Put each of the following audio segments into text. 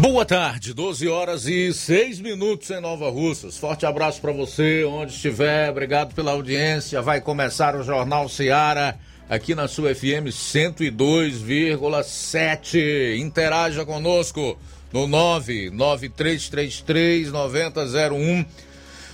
Boa tarde, 12 horas e 6 minutos em Nova Russas. Forte abraço para você, onde estiver. Obrigado pela audiência. Vai começar o Jornal Seara aqui na sua FM 102,7. Interaja conosco no 993339001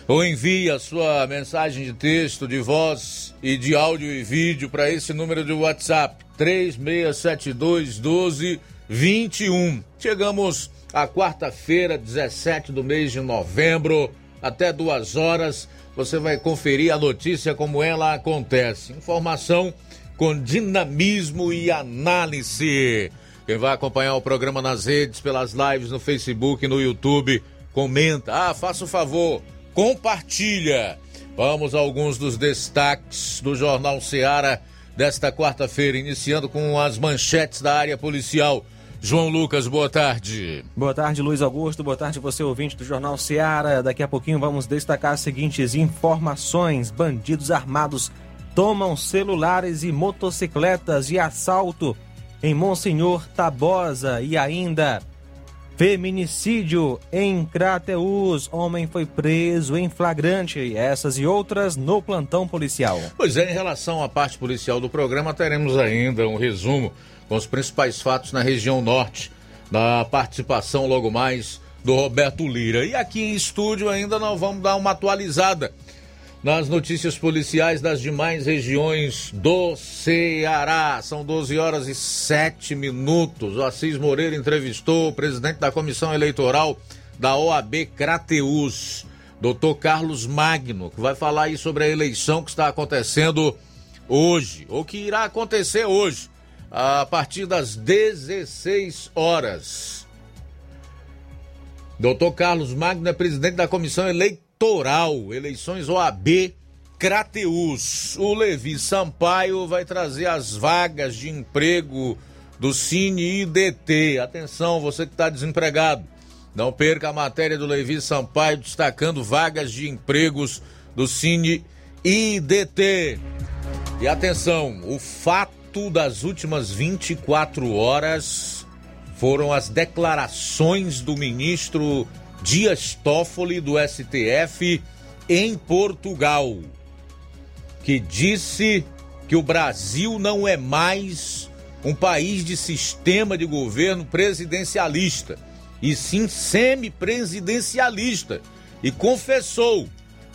ou envie a sua mensagem de texto, de voz e de áudio e vídeo para esse número de WhatsApp 3672 1221. Chegamos a quarta-feira, 17 do mês de novembro, até duas horas. Você vai conferir a notícia como ela acontece. Informação com dinamismo e análise. Quem vai acompanhar o programa nas redes, pelas lives no Facebook no YouTube, comenta. Ah, faça o favor, compartilha. Vamos a alguns dos destaques do Jornal Seara desta quarta-feira, iniciando com as manchetes da área policial. João Lucas, boa tarde. Boa tarde, Luiz Augusto. Boa tarde, você ouvinte do Jornal Seara. Daqui a pouquinho vamos destacar as seguintes informações: bandidos armados tomam celulares e motocicletas de assalto em Monsenhor Tabosa e ainda feminicídio em Crateus. Homem foi preso em flagrante. Essas e outras no plantão policial. Pois é, em relação à parte policial do programa, teremos ainda um resumo com os principais fatos na região norte, da participação logo mais do Roberto Lira. E aqui em estúdio ainda nós vamos dar uma atualizada nas notícias policiais das demais regiões do Ceará. São 12 horas e 7 minutos. O Assis Moreira entrevistou o presidente da comissão eleitoral da OAB Crateus, doutor Carlos Magno, que vai falar aí sobre a eleição que está acontecendo hoje, ou que irá acontecer hoje a partir das 16 horas. Doutor Carlos Magno é presidente da Comissão Eleitoral, eleições OAB Crateus. O Levi Sampaio vai trazer as vagas de emprego do Cine IDT. Atenção, você que está desempregado. Não perca a matéria do Levi Sampaio destacando vagas de empregos do Cine IDT. E atenção, o fato fato das últimas 24 horas foram as declarações do ministro Dias Toffoli do STF em Portugal, que disse que o Brasil não é mais um país de sistema de governo presidencialista, e sim semipresidencialista, e confessou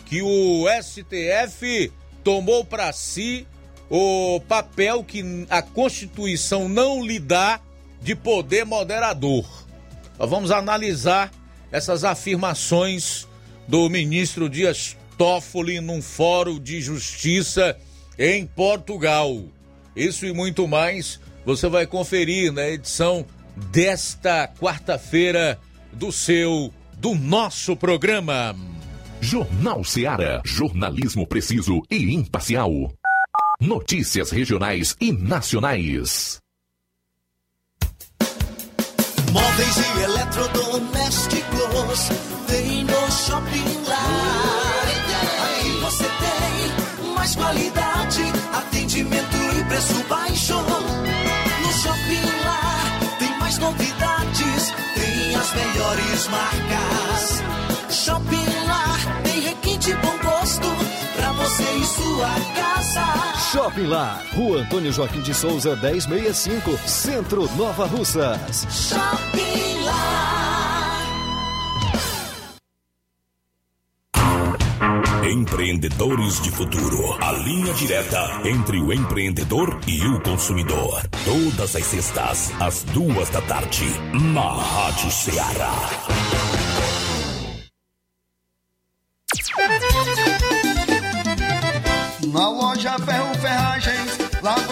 que o STF tomou para si o papel que a Constituição não lhe dá de poder moderador. Nós vamos analisar essas afirmações do ministro Dias Toffoli num fórum de justiça em Portugal. Isso e muito mais você vai conferir na edição desta quarta-feira do seu, do nosso programa. Jornal Seara. Jornalismo preciso e imparcial. Notícias regionais e nacionais. Móveis e eletrodomésticos tem no Shopping Lar. Aqui você tem mais qualidade, atendimento e preço baixo. No Shopping Lar tem mais novidades, tem as melhores marcas. Shopping Lar tem requinte bom gosto você e sua casa. Shopping Lá, Rua Antônio Joaquim de Souza, 1065, Centro Nova Russas. Shopping Lá. Empreendedores de Futuro. A linha direta entre o empreendedor e o consumidor. Todas as sextas, às duas da tarde, na Rádio Ceará. Na loja Ferro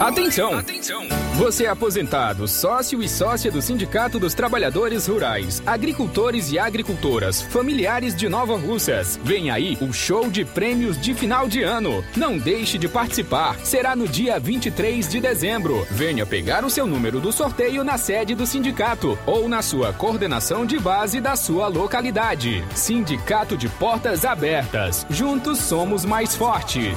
Atenção! Atenção! Você é aposentado, sócio e sócia do Sindicato dos Trabalhadores Rurais, Agricultores e Agricultoras, familiares de Nova Russas. Vem aí o show de prêmios de final de ano. Não deixe de participar. Será no dia 23 de dezembro. Venha pegar o seu número do sorteio na sede do sindicato ou na sua coordenação de base da sua localidade. Sindicato de Portas Abertas. Juntos somos mais fortes.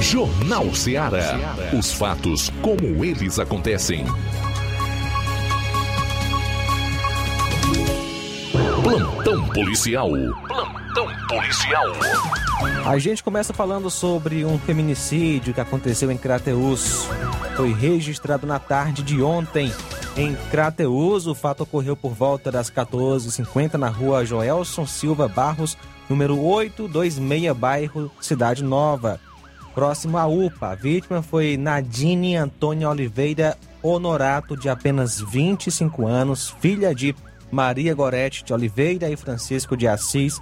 Jornal Ceará. Os fatos como eles acontecem. Plantão policial. Plantão policial. A gente começa falando sobre um feminicídio que aconteceu em Crateus. Foi registrado na tarde de ontem em Crateus. O fato ocorreu por volta das 14h50 na rua Joelson Silva Barros, número 826, bairro Cidade Nova próximo à UPA. A vítima foi Nadine Antônia Oliveira Honorato, de apenas 25 anos, filha de Maria Gorete de Oliveira e Francisco de Assis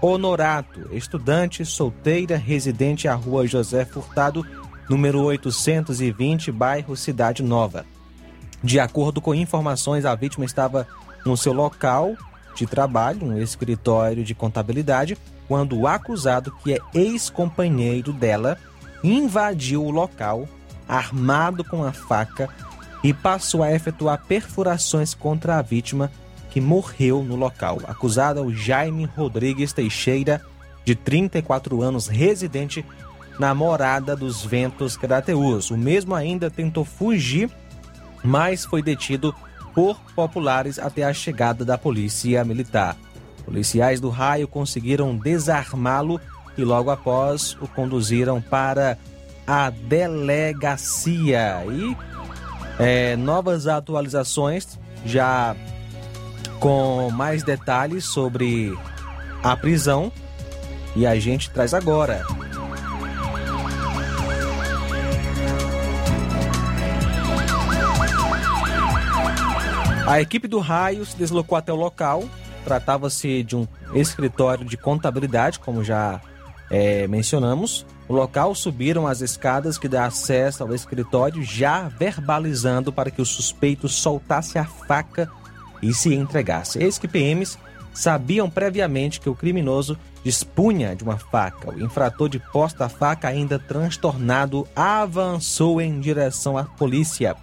Honorato, estudante solteira residente à rua José Furtado, número 820, bairro Cidade Nova. De acordo com informações, a vítima estava no seu local de trabalho, um escritório de contabilidade, quando o acusado, que é ex-companheiro dela, invadiu o local armado com a faca e passou a efetuar perfurações contra a vítima, que morreu no local. Acusado é o Jaime Rodrigues Teixeira, de 34 anos, residente na Morada dos Ventos Crateus. O mesmo ainda tentou fugir, mas foi detido por populares até a chegada da polícia militar. Policiais do raio conseguiram desarmá-lo e logo após o conduziram para a delegacia. E é, novas atualizações já com mais detalhes sobre a prisão e a gente traz agora. A equipe do Raio se deslocou até o local. Tratava-se de um escritório de contabilidade, como já é, mencionamos. No local subiram as escadas que dá acesso ao escritório, já verbalizando para que o suspeito soltasse a faca e se entregasse. Eis que PMs sabiam previamente que o criminoso dispunha de uma faca. O infrator de posse da faca, ainda transtornado, avançou em direção à polícia.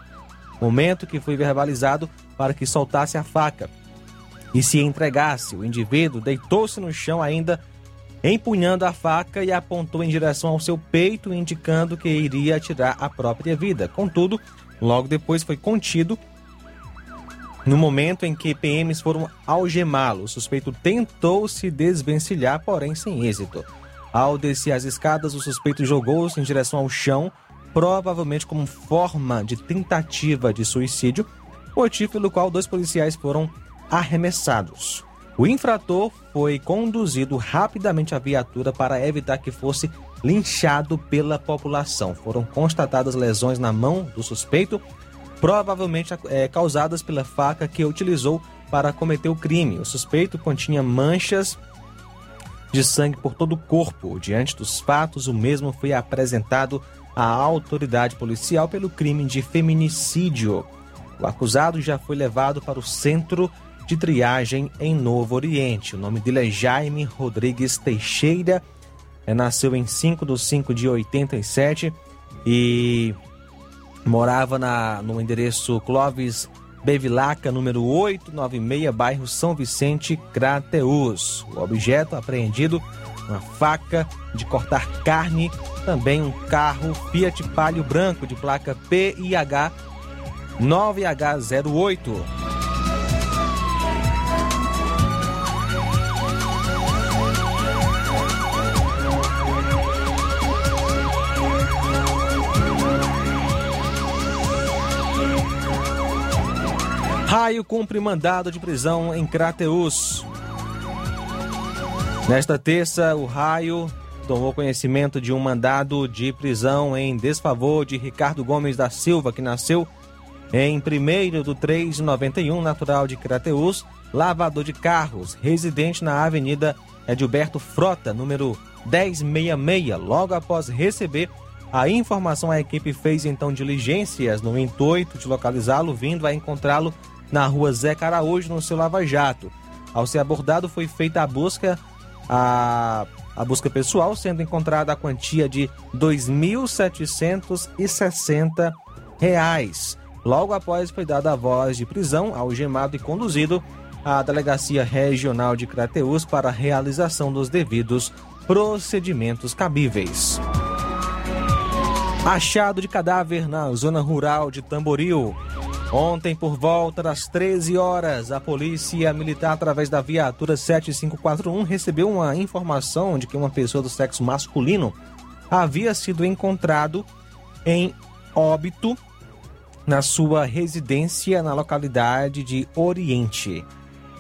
Momento que foi verbalizado para que soltasse a faca e se entregasse. O indivíduo deitou-se no chão ainda empunhando a faca e apontou em direção ao seu peito, indicando que iria tirar a própria vida. Contudo, logo depois foi contido No momento em que PMs foram algemá-lo, o suspeito tentou se desvencilhar, porém sem êxito. Ao descer as escadas, o suspeito jogou-se em direção ao chão, provavelmente como forma de tentativa de suicídio, motivo pelo qual dois policiais foram arremessados. O infrator foi conduzido rapidamente à viatura para evitar que fosse linchado pela população. Foram constatadas lesões na mão do suspeito, provavelmente é, causadas pela faca que utilizou para cometer o crime. O suspeito continha manchas de sangue por todo o corpo. Diante dos fatos, o mesmo foi apresentado à autoridade policial pelo crime de feminicídio. O acusado já foi levado para o centro de triagem em Novo Oriente. O nome dele é Jaime Rodrigues Teixeira. É, nasceu em 5 de 5 de 87 e morava na, no endereço Clóvis Bevilaca, número 896, bairro São Vicente, Crateus. O objeto apreendido, uma faca de cortar carne, também um carro Fiat Palio branco de placa PIH 9H08. Raio cumpre mandado de prisão em Crateus. Nesta terça, o Raio tomou conhecimento de um mandado de prisão em desfavor de Ricardo Gomes da Silva, que nasceu em 1 do 3 de 91, natural de Crateus, lavador de carros, residente na Avenida Edilberto Frota, número 1066. Logo após receber a informação, a equipe fez então diligências no intuito de localizá-lo, vindo a encontrá-lo na rua Zé Caraújo, no seu Lava Jato. Ao ser abordado, foi feita a busca, a, a busca pessoal, sendo encontrada a quantia de R$ 2.760. Logo após, foi dada a voz de prisão, algemado e conduzido à Delegacia Regional de Crateus para a realização dos devidos procedimentos cabíveis. Achado de cadáver na zona rural de Tamboril. Ontem, por volta das 13 horas, a Polícia Militar, através da viatura 7541, recebeu uma informação de que uma pessoa do sexo masculino havia sido encontrado em óbito na sua residência na localidade de Oriente,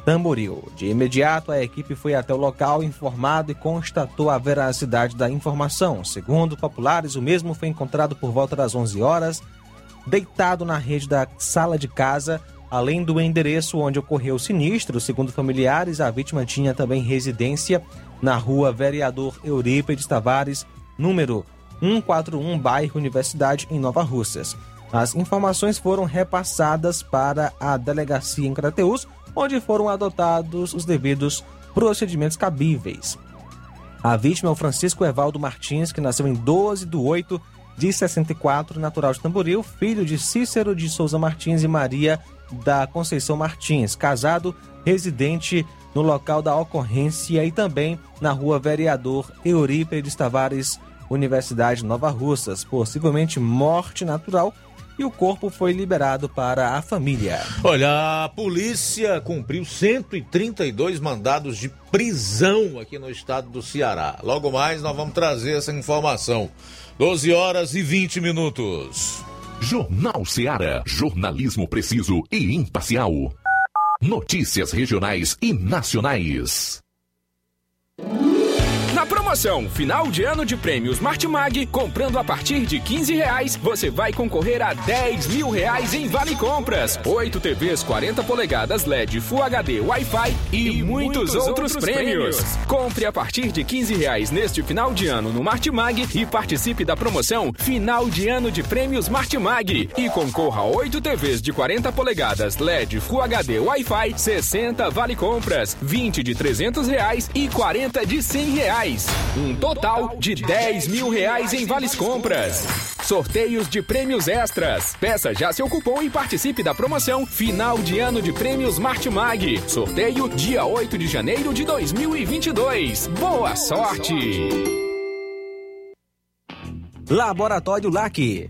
Tamboril. De imediato, a equipe foi até o local informado e constatou a veracidade da informação. Segundo populares, o mesmo foi encontrado por volta das 11 horas deitado na rede da sala de casa, além do endereço onde ocorreu o sinistro. Segundo familiares, a vítima tinha também residência na rua Vereador Eurípides Tavares, número 141, bairro Universidade, em Nova Russas. As informações foram repassadas para a delegacia em Crateus, onde foram adotados os devidos procedimentos cabíveis. A vítima é o Francisco Evaldo Martins, que nasceu em 12 de 8 de 64, natural de Tamboril, filho de Cícero de Souza Martins e Maria da Conceição Martins, casado, residente no local da ocorrência e também na rua Vereador Eurípides Tavares, Universidade Nova Russas, possivelmente morte natural e o corpo foi liberado para a família. Olha, a polícia cumpriu 132 mandados de prisão aqui no estado do Ceará. Logo mais nós vamos trazer essa informação. 12 horas e 20 minutos. Jornal Ceará. Jornalismo preciso e imparcial. Notícias regionais e nacionais. Promoção Final de Ano de Prêmios Martimag, comprando a partir de 15 reais, você vai concorrer a 10 mil reais em Vale Compras, 8 TVs 40 polegadas LED Full HD Wi-Fi e, e muitos, muitos, outros, outros prêmios. prêmios. Compre a partir de 15 reais neste final de ano no Martimag e participe da promoção Final de Ano de Prêmios Martimag e concorra a 8 TVs de 40 polegadas LED Full HD Wi-Fi, 60 Vale Compras, 20 de 300 reais e 40 de 100 reais reais. Um total de 10 mil reais em vales compras. Sorteios de prêmios extras. Peça já seu cupom e participe da promoção Final de Ano de Prêmios Martimag. Sorteio dia 8 de janeiro de 2022. Boa sorte! Laboratório LAC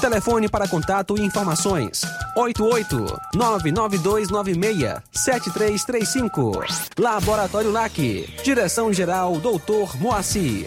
Telefone para contato e informações: 88-99296-7335. Laboratório LAC. Direção-Geral Dr. Moacir.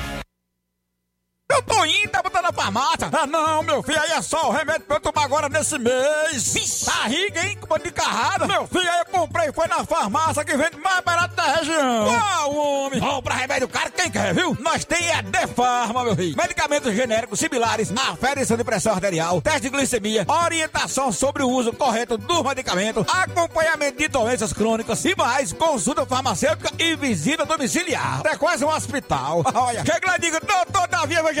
Eu tô indo, tá botando na farmácia. Ah, não, meu filho, aí é só o remédio pra eu tomar agora nesse mês. Vixe. Barriga, hein, com de carrada. Meu filho, aí eu comprei, foi na farmácia que vende mais barato da região. Qual, homem? Compra remédio caro, quem quer, viu? Nós tem é Defarma, meu filho. Medicamentos genéricos similares, aferição de pressão arterial, teste de glicemia, orientação sobre o uso correto do medicamento, acompanhamento de doenças crônicas e mais, consulta farmacêutica e visita domiciliar. É quase um hospital. Olha, chega lá e diga, doutor Davi Evangelista,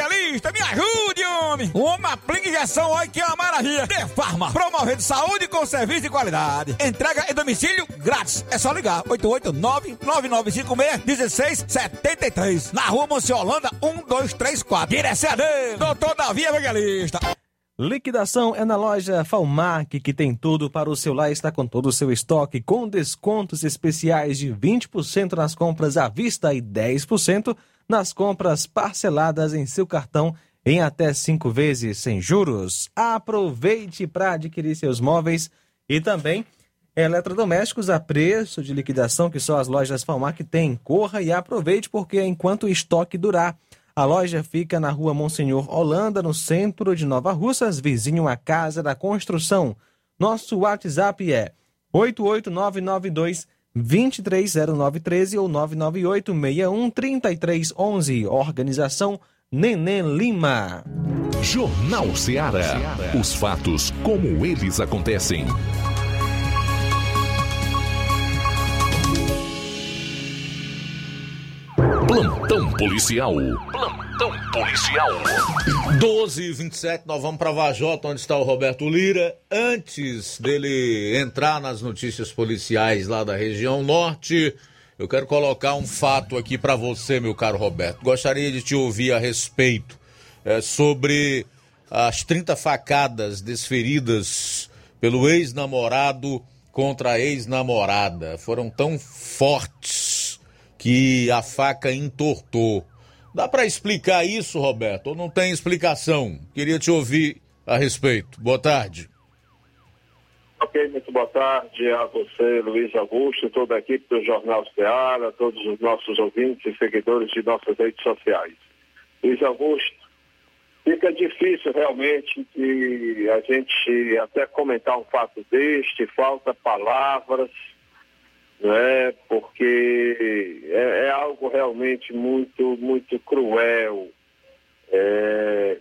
me ajude, homem. Uma aplica injeção, olha que é uma maravilha. De Farma, promovendo saúde com serviço de qualidade. Entrega em domicílio grátis. É só ligar, 889-9956-1673. Na rua Monsiolanda, 1234. Direção dele, doutor Davi Evangelista. Liquidação é na loja Falmac, que tem tudo para o seu lar, está com todo o seu estoque, com descontos especiais de 20% nas compras à vista e 10% nas compras parceladas em seu cartão em até cinco vezes sem juros. Aproveite para adquirir seus móveis e também eletrodomésticos a preço de liquidação que só as lojas Falmac têm. Corra e aproveite porque enquanto o estoque durar. A loja fica na rua Monsenhor Holanda, no centro de Nova Russas, vizinho à Casa da Construção. Nosso WhatsApp é 88992 230913 ou 998 61 3311. Organização Neném Lima. Jornal Ceará. Os fatos como eles acontecem. Plantão policial. Plantão policial. 12 e 27, nós vamos para Vajota, onde está o Roberto Lira. Antes dele entrar nas notícias policiais lá da região norte, eu quero colocar um fato aqui para você, meu caro Roberto. Gostaria de te ouvir a respeito é, sobre as 30 facadas desferidas pelo ex-namorado contra a ex-namorada. Foram tão fortes que a faca entortou. Dá para explicar isso, Roberto? Ou não tem explicação? Queria te ouvir a respeito. Boa tarde. Ok, muito boa tarde a você, Luiz Augusto, toda a equipe do Jornal Ceará, todos os nossos ouvintes e seguidores de nossas redes sociais. Luiz Augusto, fica difícil realmente de a gente até comentar um fato deste, falta palavras, né? porque é, é algo realmente muito, muito cruel. É,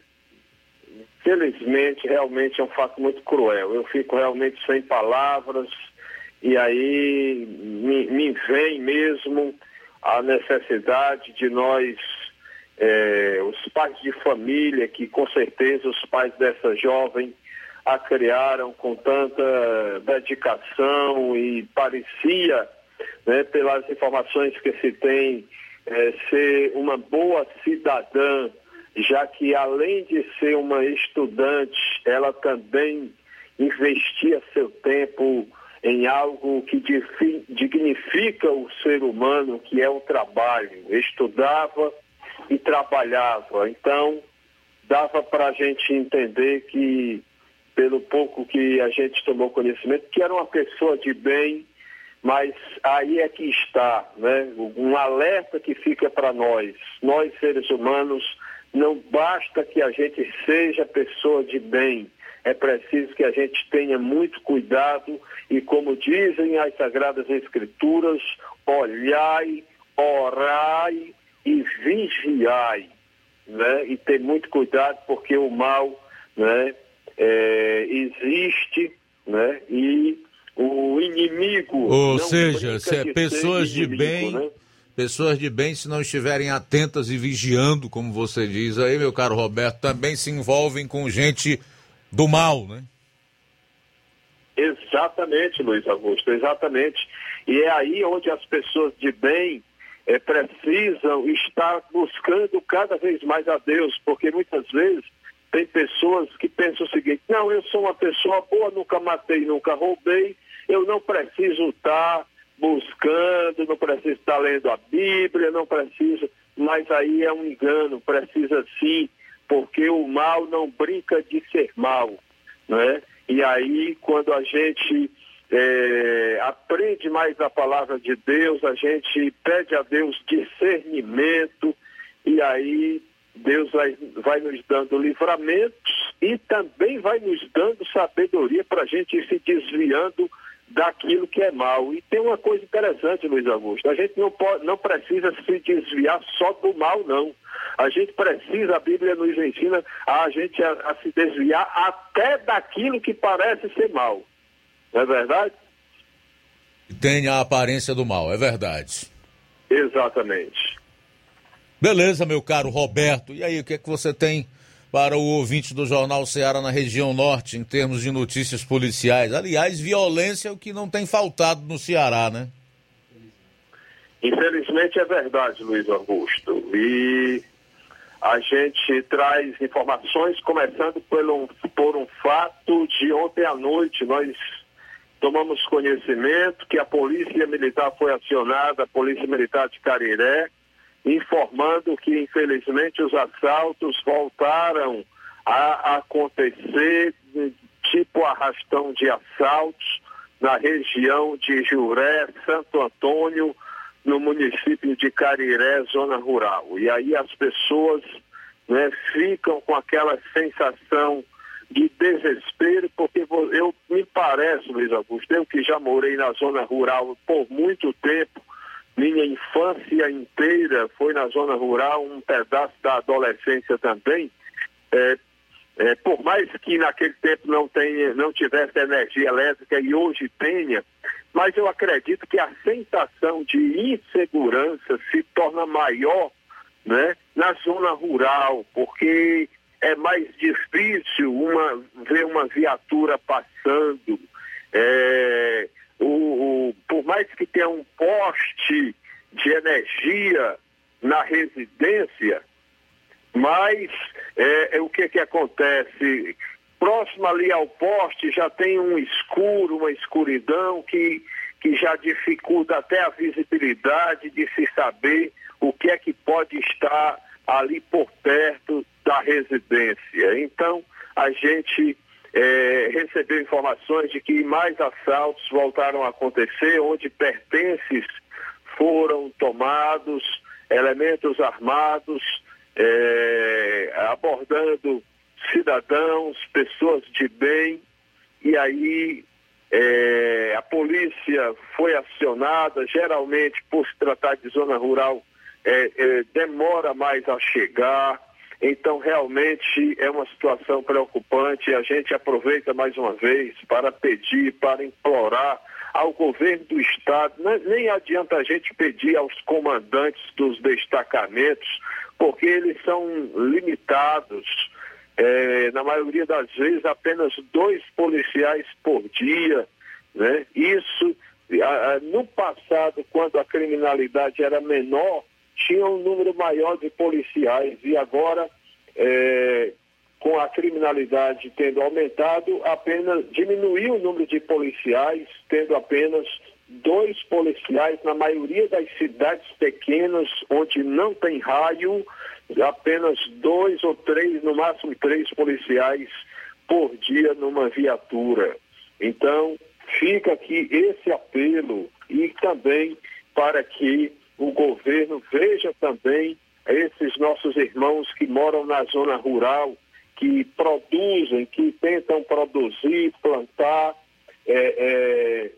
felizmente, realmente é um fato muito cruel. Eu fico realmente sem palavras e aí me, me vem mesmo a necessidade de nós, é, os pais de família, que com certeza os pais dessa jovem a criaram com tanta dedicação e parecia, né, pelas informações que se tem, é, ser uma boa cidadã, já que além de ser uma estudante, ela também investia seu tempo em algo que dignifica o ser humano, que é o trabalho. Estudava e trabalhava. Então, dava para a gente entender que, pelo pouco que a gente tomou conhecimento, que era uma pessoa de bem, mas aí é que está, né? Um alerta que fica para nós, nós seres humanos, não basta que a gente seja pessoa de bem, é preciso que a gente tenha muito cuidado e, como dizem as Sagradas Escrituras, olhai, orai e vigiai, né? E ter muito cuidado porque o mal, né? É, existe, né? E o inimigo. Ou seja, se é pessoas de inimigo, bem. Né? Pessoas de bem, se não estiverem atentas e vigiando, como você diz aí, meu caro Roberto, também se envolvem com gente do mal, né? Exatamente, Luiz Augusto, exatamente. E é aí onde as pessoas de bem é, precisam estar buscando cada vez mais a Deus, porque muitas vezes tem pessoas que pensam o seguinte: não, eu sou uma pessoa boa, nunca matei, nunca roubei, eu não preciso estar buscando, não preciso estar lendo a Bíblia, não preciso, mas aí é um engano, precisa sim, porque o mal não brinca de ser mal, né? E aí, quando a gente é, aprende mais a palavra de Deus, a gente pede a Deus discernimento, e aí Deus vai, vai nos dando livramentos e também vai nos dando sabedoria para a gente ir se desviando daquilo que é mal. E tem uma coisa interessante, Luiz Augusto, a gente não, pode, não precisa se desviar só do mal, não. A gente precisa, a Bíblia nos ensina a gente a, a se desviar até daquilo que parece ser mal. Não é verdade? Tem a aparência do mal, é verdade. Exatamente. Beleza, meu caro Roberto. E aí, o que é que você tem para o ouvinte do Jornal Ceará na região norte, em termos de notícias policiais. Aliás, violência é o que não tem faltado no Ceará, né? Infelizmente é verdade, Luiz Augusto. E a gente traz informações, começando pelo, por um fato de ontem à noite. Nós tomamos conhecimento que a Polícia Militar foi acionada, a Polícia Militar de Cariré, informando que, infelizmente, os assaltos voltaram a acontecer, tipo arrastão de assaltos, na região de Juré, Santo Antônio, no município de Cariré, zona rural. E aí as pessoas né, ficam com aquela sensação de desespero, porque eu me parece, Luiz Augusto, eu que já morei na zona rural por muito tempo, minha infância inteira foi na zona rural, um pedaço da adolescência também. É, é, por mais que naquele tempo não, tenha, não tivesse energia elétrica e hoje tenha, mas eu acredito que a sensação de insegurança se torna maior né, na zona rural, porque é mais difícil uma, ver uma viatura passando. É, o, o, por mais que tenha um poste de energia na residência, mas é, é, o que, que acontece? Próximo ali ao poste já tem um escuro, uma escuridão que, que já dificulta até a visibilidade de se saber o que é que pode estar ali por perto da residência. Então, a gente é, recebeu informações de que mais assaltos voltaram a acontecer, onde pertences foram tomados, elementos armados é, abordando cidadãos, pessoas de bem, e aí é, a polícia foi acionada, geralmente por se tratar de zona rural, é, é, demora mais a chegar, então realmente é uma situação preocupante. A gente aproveita mais uma vez para pedir, para implorar ao governo do estado, nem adianta a gente pedir aos comandantes dos destacamentos porque eles são limitados. É, na maioria das vezes, apenas dois policiais por dia. Né? Isso, no passado, quando a criminalidade era menor, tinha um número maior de policiais e agora, é, com a criminalidade tendo aumentado, apenas diminuiu o número de policiais, tendo apenas dois policiais na maioria das cidades pequenas, onde não tem raio, apenas dois ou três, no máximo três policiais por dia numa viatura. Então, fica aqui esse apelo e também para que o governo veja também esses nossos irmãos que moram na zona rural, que produzem, que tentam produzir, plantar, é, é,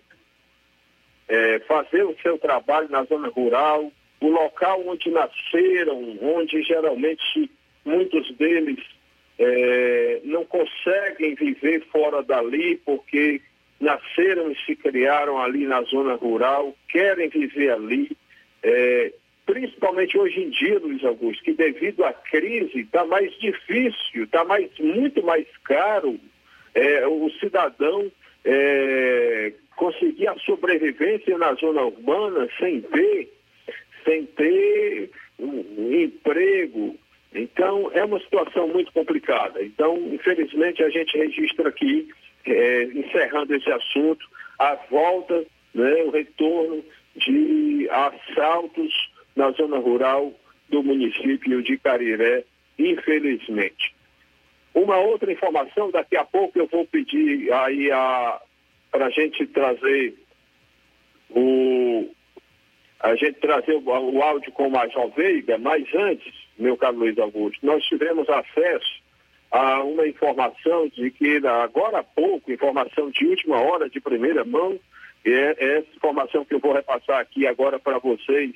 é, fazer o seu trabalho na zona rural, o local onde nasceram, onde geralmente muitos deles é, não conseguem viver fora dali porque nasceram e se criaram ali na zona rural, querem viver ali. É, principalmente hoje em dia, Luiz Augusto, que devido à crise está mais difícil, está mais, muito mais caro é, o cidadão é, conseguir a sobrevivência na zona urbana sem ter, sem ter um emprego. Então, é uma situação muito complicada. Então, infelizmente, a gente registra aqui, é, encerrando esse assunto, a volta, né, o retorno de assaltos na zona rural do município de Cariré, infelizmente. Uma outra informação, daqui a pouco eu vou pedir aí para a gente trazer o a gente trazer o, o áudio com o Major Veiga, mas antes, meu caro Luiz Augusto, nós tivemos acesso a uma informação de que agora há pouco, informação de última hora, de primeira mão, é, é essa informação que eu vou repassar aqui agora para vocês.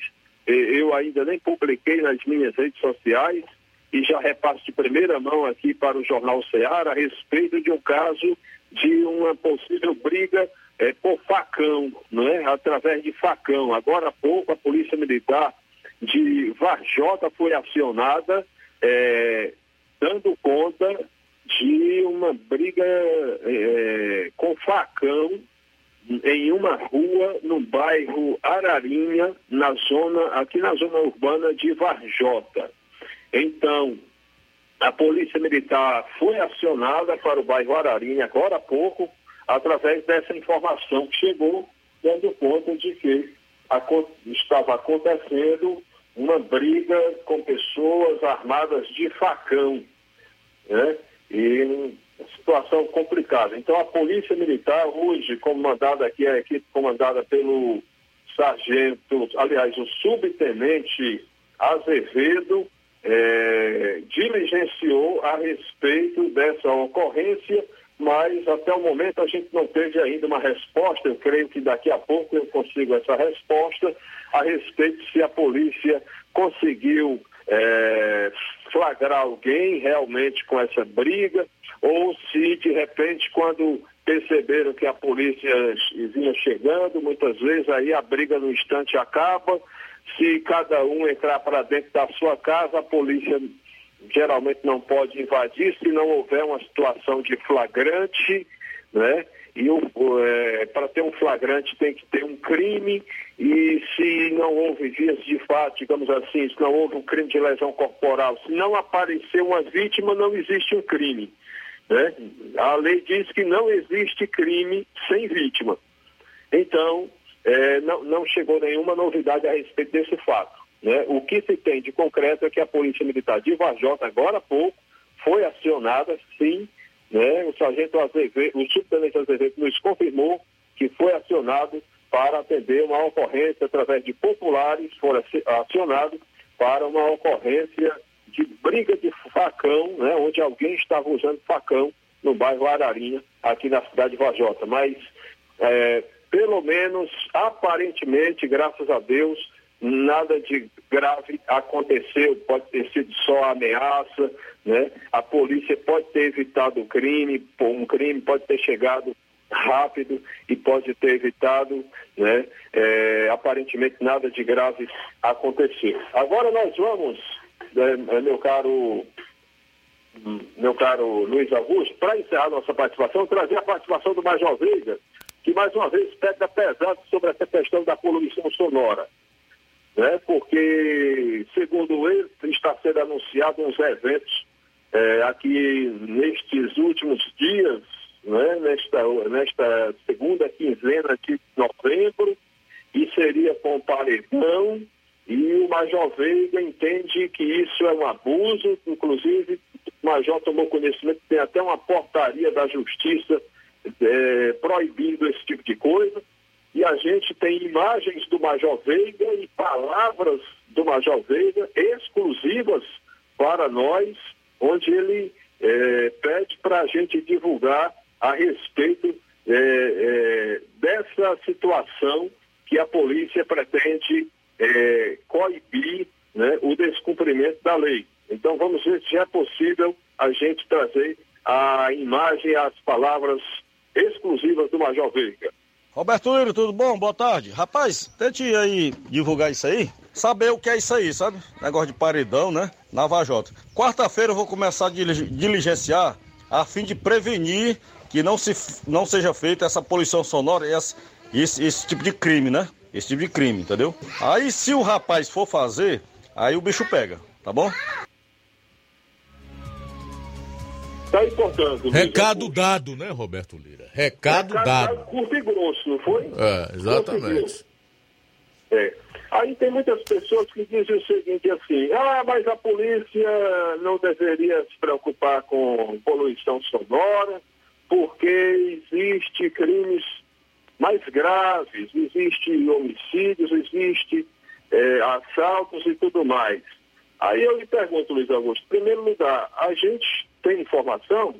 Eu ainda nem publiquei nas minhas redes sociais e já repasso de primeira mão aqui para o Jornal Ceará a respeito de um caso de uma possível briga é, por facão, não é? através de facão. Agora há pouco a Polícia Militar de Varjota foi acionada, é, dando conta de uma briga é, com facão em uma rua no bairro Ararinha, na zona, aqui na zona urbana de Varjota. Então, a Polícia Militar foi acionada para o bairro Ararinha agora há pouco, através dessa informação que chegou, dando conta de que estava acontecendo uma briga com pessoas armadas de facão, né? E situação complicada. Então a Polícia Militar hoje, comandada aqui, a equipe comandada pelo sargento, aliás, o subtenente Azevedo, é, diligenciou a respeito dessa ocorrência, mas até o momento a gente não teve ainda uma resposta. Eu creio que daqui a pouco eu consigo essa resposta a respeito se a polícia conseguiu é, flagrar alguém realmente com essa briga, ou se de repente, quando perceberam que a polícia vinha chegando, muitas vezes aí a briga no instante acaba. Se cada um entrar para dentro da sua casa, a polícia geralmente não pode invadir se não houver uma situação de flagrante, né? E é, para ter um flagrante tem que ter um crime e se não houve vias de fato, digamos assim, se não houve um crime de lesão corporal, se não aparecer uma vítima, não existe um crime. Né? A lei diz que não existe crime sem vítima. Então, é, não, não, chegou nenhuma novidade a respeito desse fato. Né? O que se tem de concreto é que a Polícia Militar de Varjota, agora há pouco, foi acionada, sim, né? o sargento Azevedo, o subtenente Azevedo nos confirmou que foi acionado para atender uma ocorrência através de populares, foram acionados para uma ocorrência de briga de facão, né, onde alguém estava usando facão no bairro Ararinha, aqui na cidade de Vajota. Mas, é, pelo menos, aparentemente, graças a Deus, nada de grave aconteceu, pode ter sido só ameaça, né? A polícia pode ter evitado o crime, um crime pode ter chegado rápido e pode ter evitado, né? É, aparentemente nada de grave aconteceu. Agora nós vamos é, meu caro meu caro Luiz Augusto, para encerrar nossa participação, trazer a participação do Major Veiga, que mais uma vez pega pesado sobre essa questão da poluição sonora. Né? Porque, segundo ele, está sendo anunciado uns eventos é, aqui nestes últimos dias, né? nesta, nesta segunda quinzena de novembro, e seria com paredão e o Major Veiga entende que isso é um abuso, inclusive o Major tomou conhecimento que tem até uma portaria da Justiça é, proibindo esse tipo de coisa. E a gente tem imagens do Major Veiga e palavras do Major Veiga exclusivas para nós, onde ele é, pede para a gente divulgar a respeito é, dessa situação que a polícia pretende coibir né, o descumprimento da lei. Então vamos ver se é possível a gente trazer a imagem, as palavras exclusivas do Major Veiga. Roberto Liro, tudo bom? Boa tarde. Rapaz, tente aí divulgar isso aí, saber o que é isso aí, sabe? Negócio de paredão, né? Na Vajota. Quarta-feira eu vou começar a diligenciar a fim de prevenir que não, se, não seja feita essa poluição sonora e esse, esse, esse tipo de crime, né? esse tipo de crime, entendeu? Aí se o rapaz for fazer, aí o bicho pega, tá bom? Tá importando. Recado dado, né, Roberto Lira? Recado, Recado dado. Curto e grosso, não foi? É, exatamente. É. Aí tem muitas pessoas que dizem o seguinte assim, ah, mas a polícia não deveria se preocupar com poluição sonora, porque existe crimes mais graves, existe homicídios, existe é, assaltos e tudo mais. Aí eu lhe pergunto, Luiz Augusto, em primeiro lugar, a gente tem informação,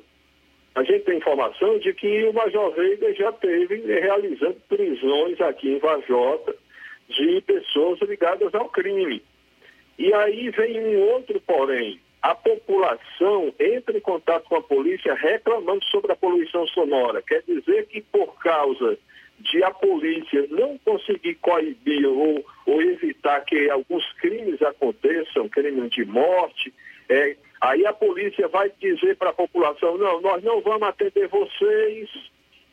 a gente tem informação de que o Major Veiga já teve realizando prisões aqui em Vajota de pessoas ligadas ao crime. E aí vem um outro porém. A população entra em contato com a polícia reclamando sobre a poluição sonora. Quer dizer que por causa de a polícia não conseguir coibir ou, ou evitar que alguns crimes aconteçam, crimes de morte, é, aí a polícia vai dizer para a população, não, nós não vamos atender vocês,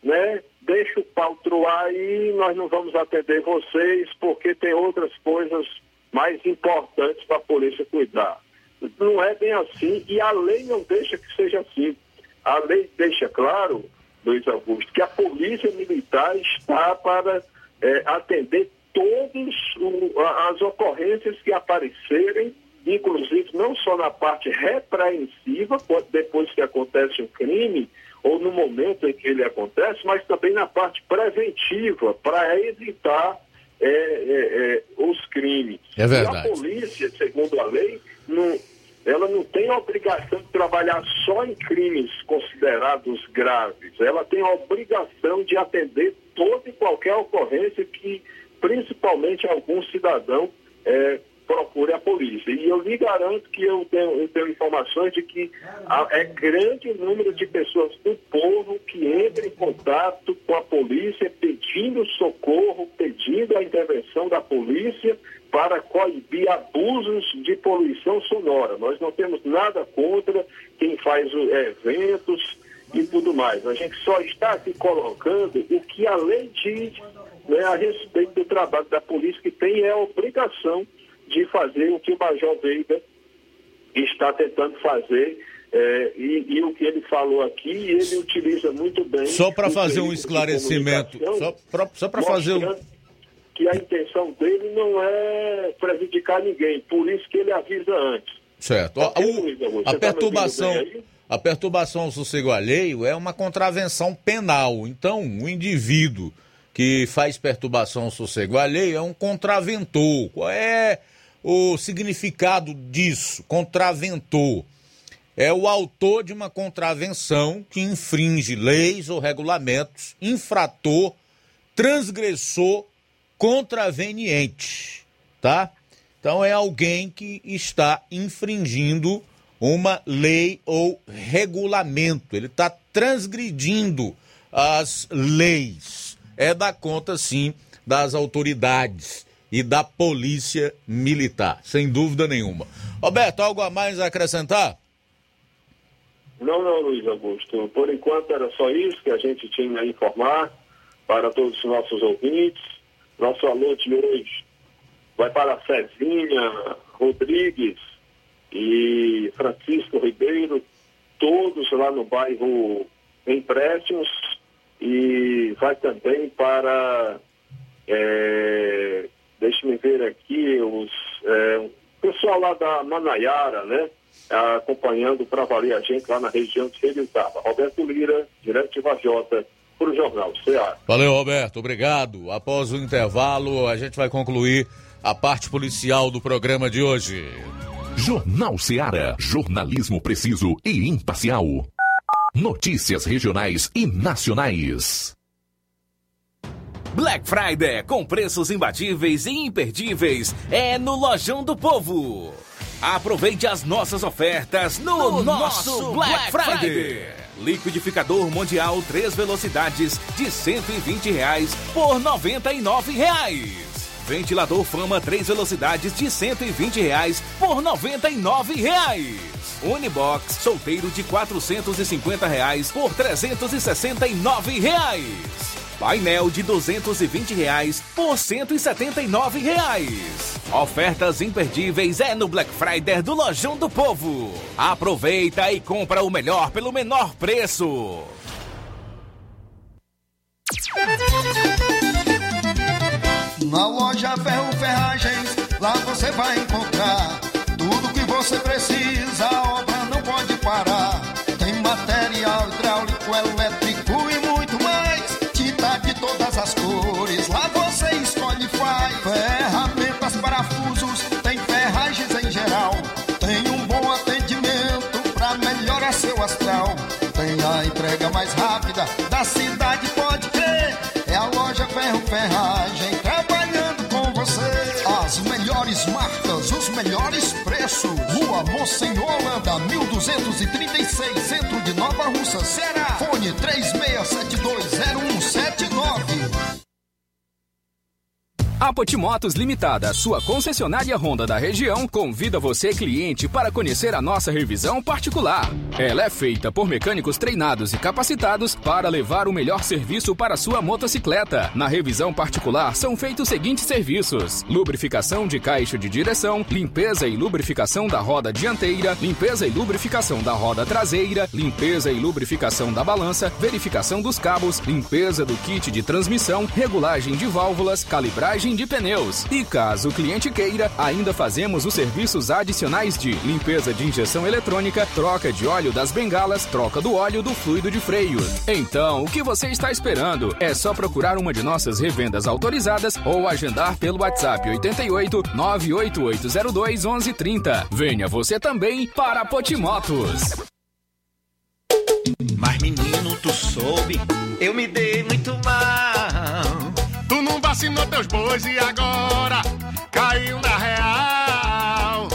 né? Deixa o pau troar aí, nós não vamos atender vocês, porque tem outras coisas mais importantes para a polícia cuidar. Não é bem assim e a lei não deixa que seja assim. A lei deixa claro Luiz Augusto, que a polícia militar está para é, atender todas as ocorrências que aparecerem, inclusive não só na parte repreensiva, depois que acontece um crime, ou no momento em que ele acontece, mas também na parte preventiva, para evitar é, é, é, os crimes. É verdade. E a polícia, segundo a lei, não, ela não tem a obrigação de trabalhar só em crimes considerados graves. Ela tem a obrigação de atender toda e qualquer ocorrência que, principalmente, algum cidadão é, procure a polícia. E eu lhe garanto que eu tenho, eu tenho informações de que há, é grande número de pessoas do povo que entram em contato com a polícia pedindo socorro, pedindo a intervenção da polícia para coibir abusos de poluição sonora. Nós não temos nada contra quem faz eventos e tudo mais. A gente só está aqui colocando o que a lei diz né, a respeito do trabalho da polícia, que tem a obrigação de fazer o que o Major Veiga está tentando fazer. É, e, e, o que ele falou aqui, ele utiliza muito bem. Só para fazer um esclarecimento, só para fazer um. Que a intenção dele não é prejudicar ninguém, por isso que ele avisa antes. Certo. Tá o, a, perturbação, a perturbação ao sossego alheio é uma contravenção penal. Então, o indivíduo que faz perturbação ao sossego alheio é um contraventor. Qual é o significado disso, contraventor. É o autor de uma contravenção que infringe leis ou regulamentos, infrator, transgressor, contraveniente, tá? Então é alguém que está infringindo uma lei ou regulamento, ele está transgredindo as leis. É da conta, sim, das autoridades e da Polícia Militar, sem dúvida nenhuma. Roberto, algo a mais a acrescentar? Não, não, Luiz Augusto. Por enquanto era só isso que a gente tinha a informar para todos os nossos ouvintes. Nosso alô de hoje vai para Cezinha Rodrigues e Francisco Ribeiro, todos lá no bairro Empréstimos, e vai também para é, Deixe-me ver aqui os é, o pessoal lá da Manaiara, né? Acompanhando para valer a gente lá na região de Seriutaba. Roberto Lira, direto de Vajota, para o Jornal Ceará. Valeu, Roberto. Obrigado. Após o intervalo, a gente vai concluir a parte policial do programa de hoje. Jornal Ceará. Jornalismo preciso e imparcial. Notícias regionais e nacionais. Black Friday com preços imbatíveis e imperdíveis é no Lojão do Povo. Aproveite as nossas ofertas no, no nosso, Black, Black Friday. Friday. Liquidificador Mundial 3 velocidades de 120 reais por 99 reais. Ventilador Fama 3 velocidades de 120 reais por 99 reais. Unibox solteiro de 450 reais por 369 reais. Painel de 220 reais por 179 reais. Ofertas imperdíveis é no Black Friday do Lojão do Povo. Aproveita e compra o melhor pelo menor preço. Na loja Ferro Ferragens, lá você vai encontrar tudo que você precisa, Rua Monsenhor Holanda, 1236, centro de Nova Russa, Ceará. Fone 36720179. A Potimotos Limitada, sua concessionária Honda da região, convida você, cliente, para conhecer a nossa revisão particular. Ela é feita por mecânicos treinados e capacitados para levar o melhor serviço para sua motocicleta. Na revisão particular são feitos os seguintes serviços: lubrificação de caixa de direção, limpeza e lubrificação da roda dianteira, limpeza e lubrificação da roda traseira, limpeza e lubrificação da balança, verificação dos cabos, limpeza do kit de transmissão, regulagem de válvulas, calibragem de pneus. E caso o cliente queira, ainda fazemos os serviços adicionais de limpeza de injeção eletrônica, troca de óleo das bengalas, troca do óleo do fluido de freio. Então, o que você está esperando? É só procurar uma de nossas revendas autorizadas ou agendar pelo WhatsApp 88 98802 1130. Venha você também para Potimotos. Mas menino, tu soube, eu me dei muito mal. Tu não vacinou teus bois e agora caiu na real.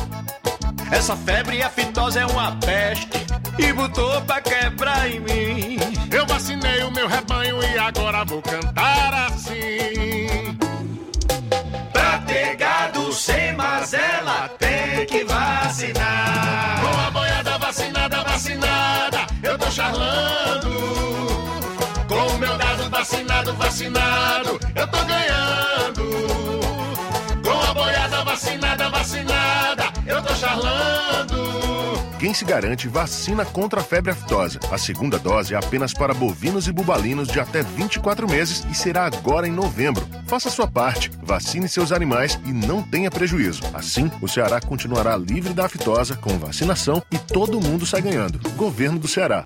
Essa febre aftosa é uma peste e botou pra quebrar em mim. Eu vacinei o meu rebanho e agora vou cantar assim. Pra ter gado sem mazela, tem que vacinar. Com a boiada vacinada, vacinada, eu tô charlando. Com o meu dado vacinado, vacinado, vacinada, vacinada, eu tô charlando. Quem se garante vacina contra a febre aftosa. A segunda dose é apenas para bovinos e bubalinos de até 24 meses e será agora em novembro. Faça sua parte, vacine seus animais e não tenha prejuízo. Assim, o Ceará continuará livre da aftosa com vacinação e todo mundo sai ganhando. Governo do Ceará.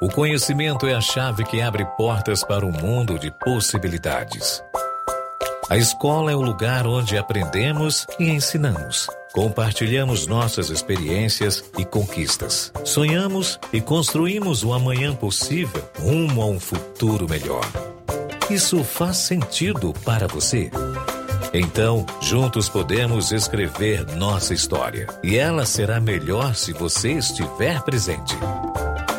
O conhecimento é a chave que abre portas para um mundo de possibilidades. A escola é o lugar onde aprendemos e ensinamos. Compartilhamos nossas experiências e conquistas. Sonhamos e construímos um amanhã possível rumo a um futuro melhor. Isso faz sentido para você? Então, juntos podemos escrever nossa história. E ela será melhor se você estiver presente.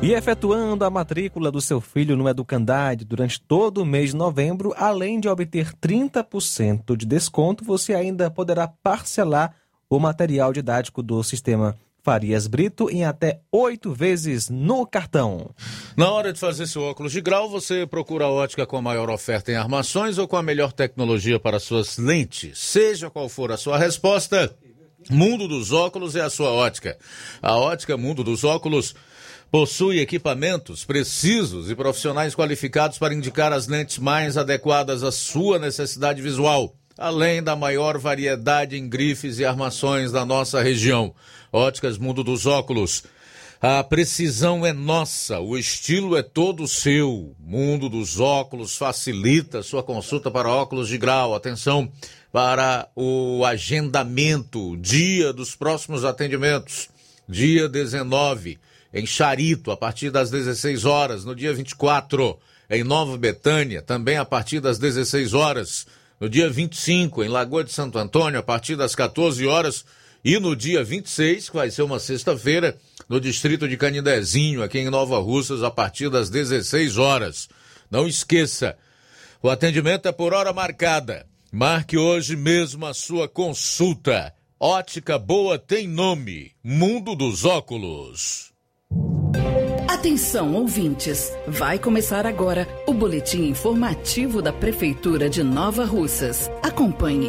E efetuando a matrícula do seu filho no Educandade durante todo o mês de novembro, além de obter 30% de desconto, você ainda poderá parcelar o material didático do sistema Farias Brito em até oito vezes no cartão. Na hora de fazer seu óculos de grau, você procura a ótica com a maior oferta em armações ou com a melhor tecnologia para suas lentes. Seja qual for a sua resposta, Mundo dos Óculos é a sua ótica. A ótica Mundo dos Óculos possui equipamentos precisos e profissionais qualificados para indicar as lentes mais adequadas à sua necessidade visual, além da maior variedade em grifes e armações da nossa região. Óticas Mundo dos Óculos. A precisão é nossa, o estilo é todo seu. Mundo dos óculos facilita sua consulta para óculos de grau. Atenção para o agendamento, dia dos próximos atendimentos. Dia 19, em Charito, a partir das 16 horas. No dia 24, em Nova Betânia, também a partir das 16 horas. No dia 25, em Lagoa de Santo Antônio, a partir das 14 horas. E no dia 26, que vai ser uma sexta-feira, no distrito de Canidezinho, aqui em Nova Russas, a partir das 16 horas. Não esqueça, o atendimento é por hora marcada. Marque hoje mesmo a sua consulta. Ótica Boa tem nome: Mundo dos Óculos. Atenção, ouvintes! Vai começar agora o boletim informativo da Prefeitura de Nova Russas. Acompanhe.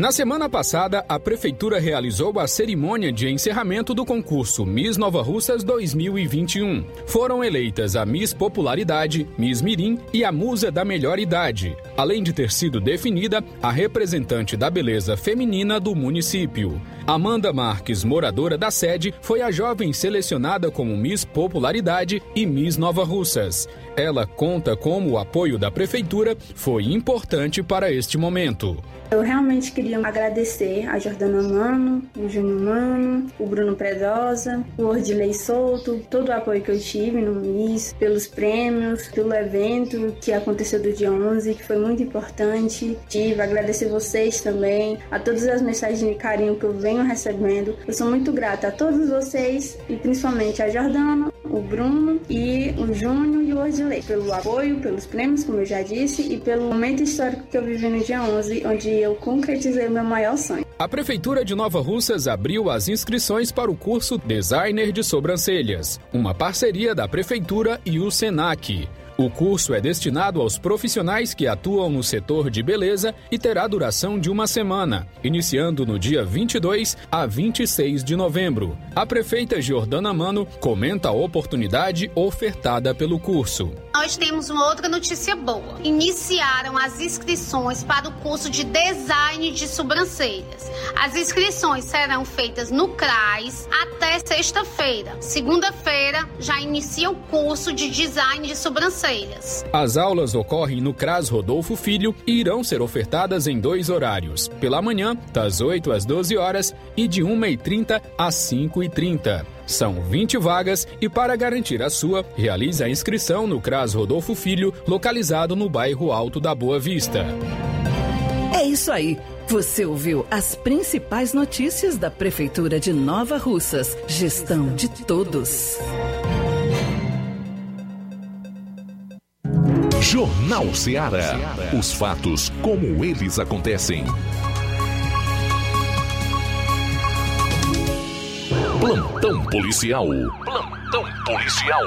Na semana passada, a Prefeitura realizou a cerimônia de encerramento do concurso Miss Nova Russas 2021. Foram eleitas a Miss Popularidade, Miss Mirim e a Musa da Melhor Idade, além de ter sido definida a representante da beleza feminina do município. Amanda Marques, moradora da sede, foi a jovem selecionada como Miss Popularidade e Miss Nova Russas. Ela conta como o apoio da Prefeitura foi importante para este momento. Eu realmente queria agradecer a Jordana Mano, o Júnior Mano, o Bruno Predosa, o Ordilei Souto, todo o apoio que eu tive no MIS, pelos prêmios, pelo evento que aconteceu do dia 11, que foi muito importante. Tive agradecer vocês também, a todas as mensagens de carinho que eu venho recebendo. Eu sou muito grata a todos vocês e principalmente a Jordana, o Bruno e o Júnior e o Ordilei pelo apoio, pelos prêmios, como eu já disse, e pelo momento histórico que eu vivi no dia 11, onde eu concretizei o meu maior sonho. A Prefeitura de Nova Russas abriu as inscrições para o curso Designer de Sobrancelhas, uma parceria da Prefeitura e o SENAC. O curso é destinado aos profissionais que atuam no setor de beleza e terá duração de uma semana, iniciando no dia 22 a 26 de novembro. A prefeita Jordana Mano comenta a oportunidade ofertada pelo curso. Nós temos uma outra notícia boa. Iniciaram as inscrições para o curso de design de sobrancelhas. As inscrições serão feitas no CRAS até sexta-feira. Segunda-feira já inicia o curso de design de sobrancelhas. As aulas ocorrem no CRAS Rodolfo Filho e irão ser ofertadas em dois horários: pela manhã, das 8 às 12 horas, e de 1h30 às 5h30. São 20 vagas e, para garantir a sua, realize a inscrição no CRAS Rodolfo Filho, localizado no bairro Alto da Boa Vista. É isso aí. Você ouviu as principais notícias da Prefeitura de Nova Russas. Gestão de todos. Jornal Ceará. Os fatos como eles acontecem. Plantão policial. Plantão policial.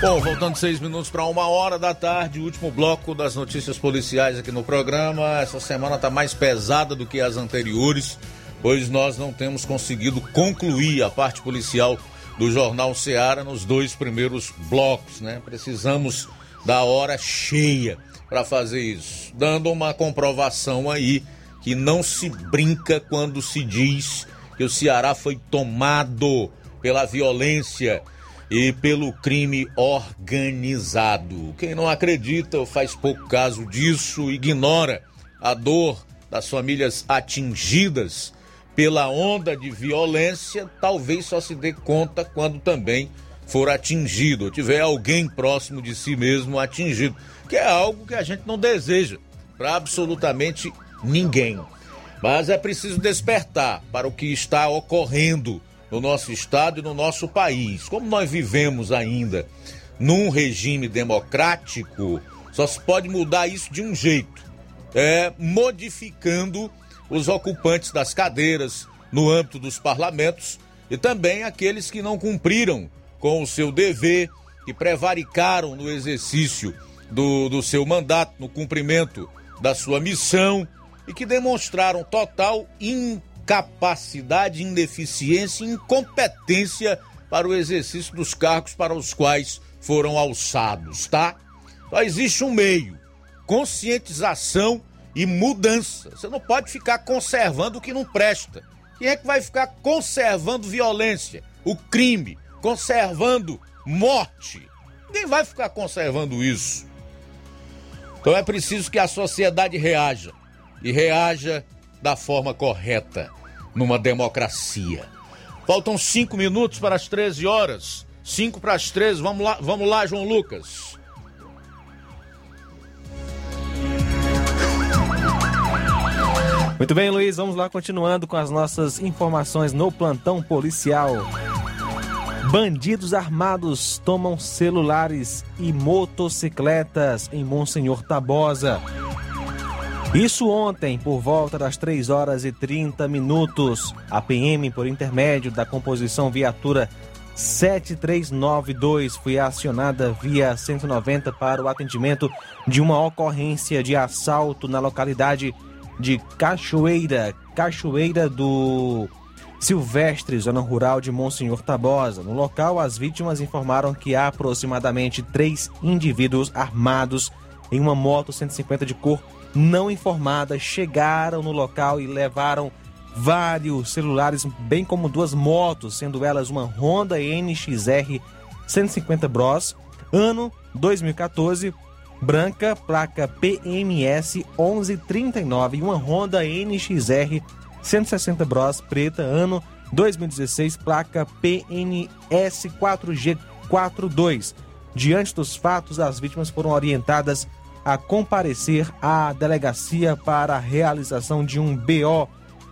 Bom, voltando seis minutos para uma hora da tarde, último bloco das notícias policiais aqui no programa. Essa semana está mais pesada do que as anteriores, pois nós não temos conseguido concluir a parte policial do Jornal Ceará nos dois primeiros blocos, né? Precisamos da hora cheia para fazer isso, dando uma comprovação aí que não se brinca quando se diz que o Ceará foi tomado pela violência e pelo crime organizado. Quem não acredita ou faz pouco caso disso, ignora a dor das famílias atingidas pela onda de violência, talvez só se dê conta quando também for atingido, ou tiver alguém próximo de si mesmo atingido, que é algo que a gente não deseja para absolutamente ninguém. Mas é preciso despertar para o que está ocorrendo no nosso estado e no nosso país. Como nós vivemos ainda num regime democrático, só se pode mudar isso de um jeito: é modificando os ocupantes das cadeiras no âmbito dos parlamentos e também aqueles que não cumpriram com o seu dever, que prevaricaram no exercício do, do seu mandato, no cumprimento da sua missão e que demonstraram total incapacidade, ineficiência incompetência para o exercício dos cargos para os quais foram alçados, tá? Só existe um meio: conscientização e mudança. Você não pode ficar conservando o que não presta. Quem é que vai ficar conservando violência, o crime, conservando morte. Ninguém vai ficar conservando isso. Então é preciso que a sociedade reaja e reaja da forma correta numa democracia. Faltam cinco minutos para as 13 horas. Cinco para as 13. Vamos lá, vamos lá, João Lucas. Muito bem, Luiz, vamos lá continuando com as nossas informações no plantão policial. Bandidos armados tomam celulares e motocicletas em Monsenhor Tabosa. Isso ontem, por volta das 3 horas e 30 minutos. A PM, por intermédio da composição viatura 7392, foi acionada via 190 para o atendimento de uma ocorrência de assalto na localidade de Cachoeira, Cachoeira do Silvestre, zona rural de Monsenhor Tabosa. No local, as vítimas informaram que há aproximadamente três indivíduos armados em uma moto 150 de cor não informada chegaram no local e levaram vários celulares, bem como duas motos, sendo elas uma Honda NXR 150 Bros, ano 2014, branca, placa PMS 1139 e uma Honda NXR 160 Bros, preta, ano 2016, placa PNS 4G42. Diante dos fatos, as vítimas foram orientadas a comparecer à delegacia para a realização de um BO.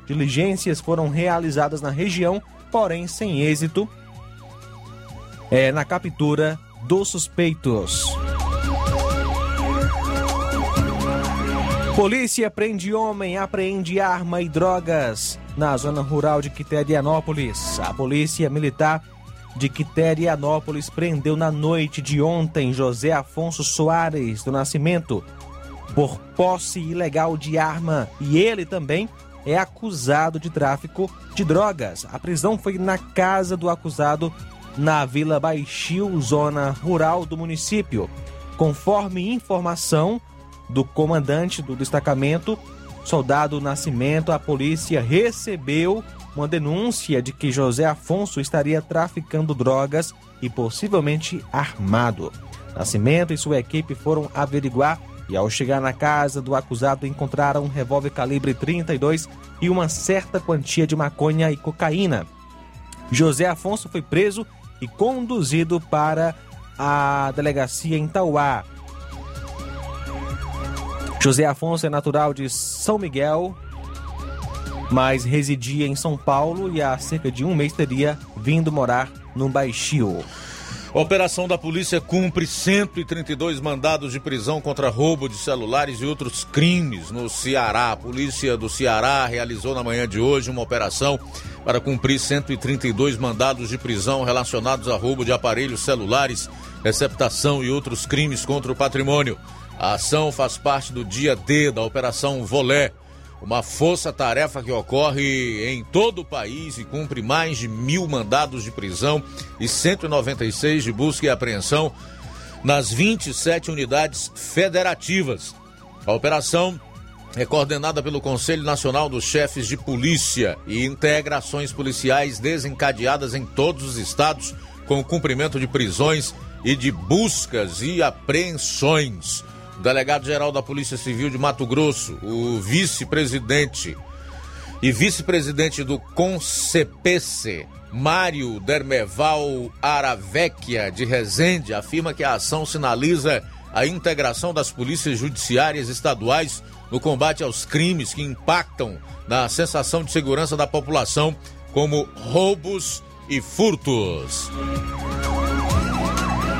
Diligências foram realizadas na região, porém sem êxito é, na captura dos suspeitos. Polícia prende homem, apreende arma e drogas na zona rural de Quiterianópolis. A polícia militar de Quiterianópolis prendeu na noite de ontem José Afonso Soares do Nascimento por posse ilegal de arma e ele também é acusado de tráfico de drogas. A prisão foi na casa do acusado na Vila Baixio, zona rural do município. Conforme informação do comandante do destacamento, soldado Nascimento, a polícia recebeu uma denúncia de que José Afonso estaria traficando drogas e possivelmente armado. Nascimento e sua equipe foram averiguar e, ao chegar na casa do acusado, encontraram um revólver calibre 32 e uma certa quantia de maconha e cocaína. José Afonso foi preso e conduzido para a delegacia em Tauá. José Afonso é natural de São Miguel, mas residia em São Paulo e há cerca de um mês teria vindo morar no Baixio. Operação da polícia cumpre 132 mandados de prisão contra roubo de celulares e outros crimes no Ceará. A polícia do Ceará realizou na manhã de hoje uma operação para cumprir 132 mandados de prisão relacionados a roubo de aparelhos celulares, receptação e outros crimes contra o patrimônio. A ação faz parte do dia D da Operação Volé, uma força-tarefa que ocorre em todo o país e cumpre mais de mil mandados de prisão e 196 de busca e apreensão nas 27 unidades federativas. A operação é coordenada pelo Conselho Nacional dos Chefes de Polícia e integra ações policiais desencadeadas em todos os estados com o cumprimento de prisões e de buscas e apreensões delegado-geral da Polícia Civil de Mato Grosso, o vice-presidente e vice-presidente do CONCEPC, Mário Dermeval Aravecchia de Resende, afirma que a ação sinaliza a integração das polícias judiciárias estaduais no combate aos crimes que impactam na sensação de segurança da população, como roubos e furtos.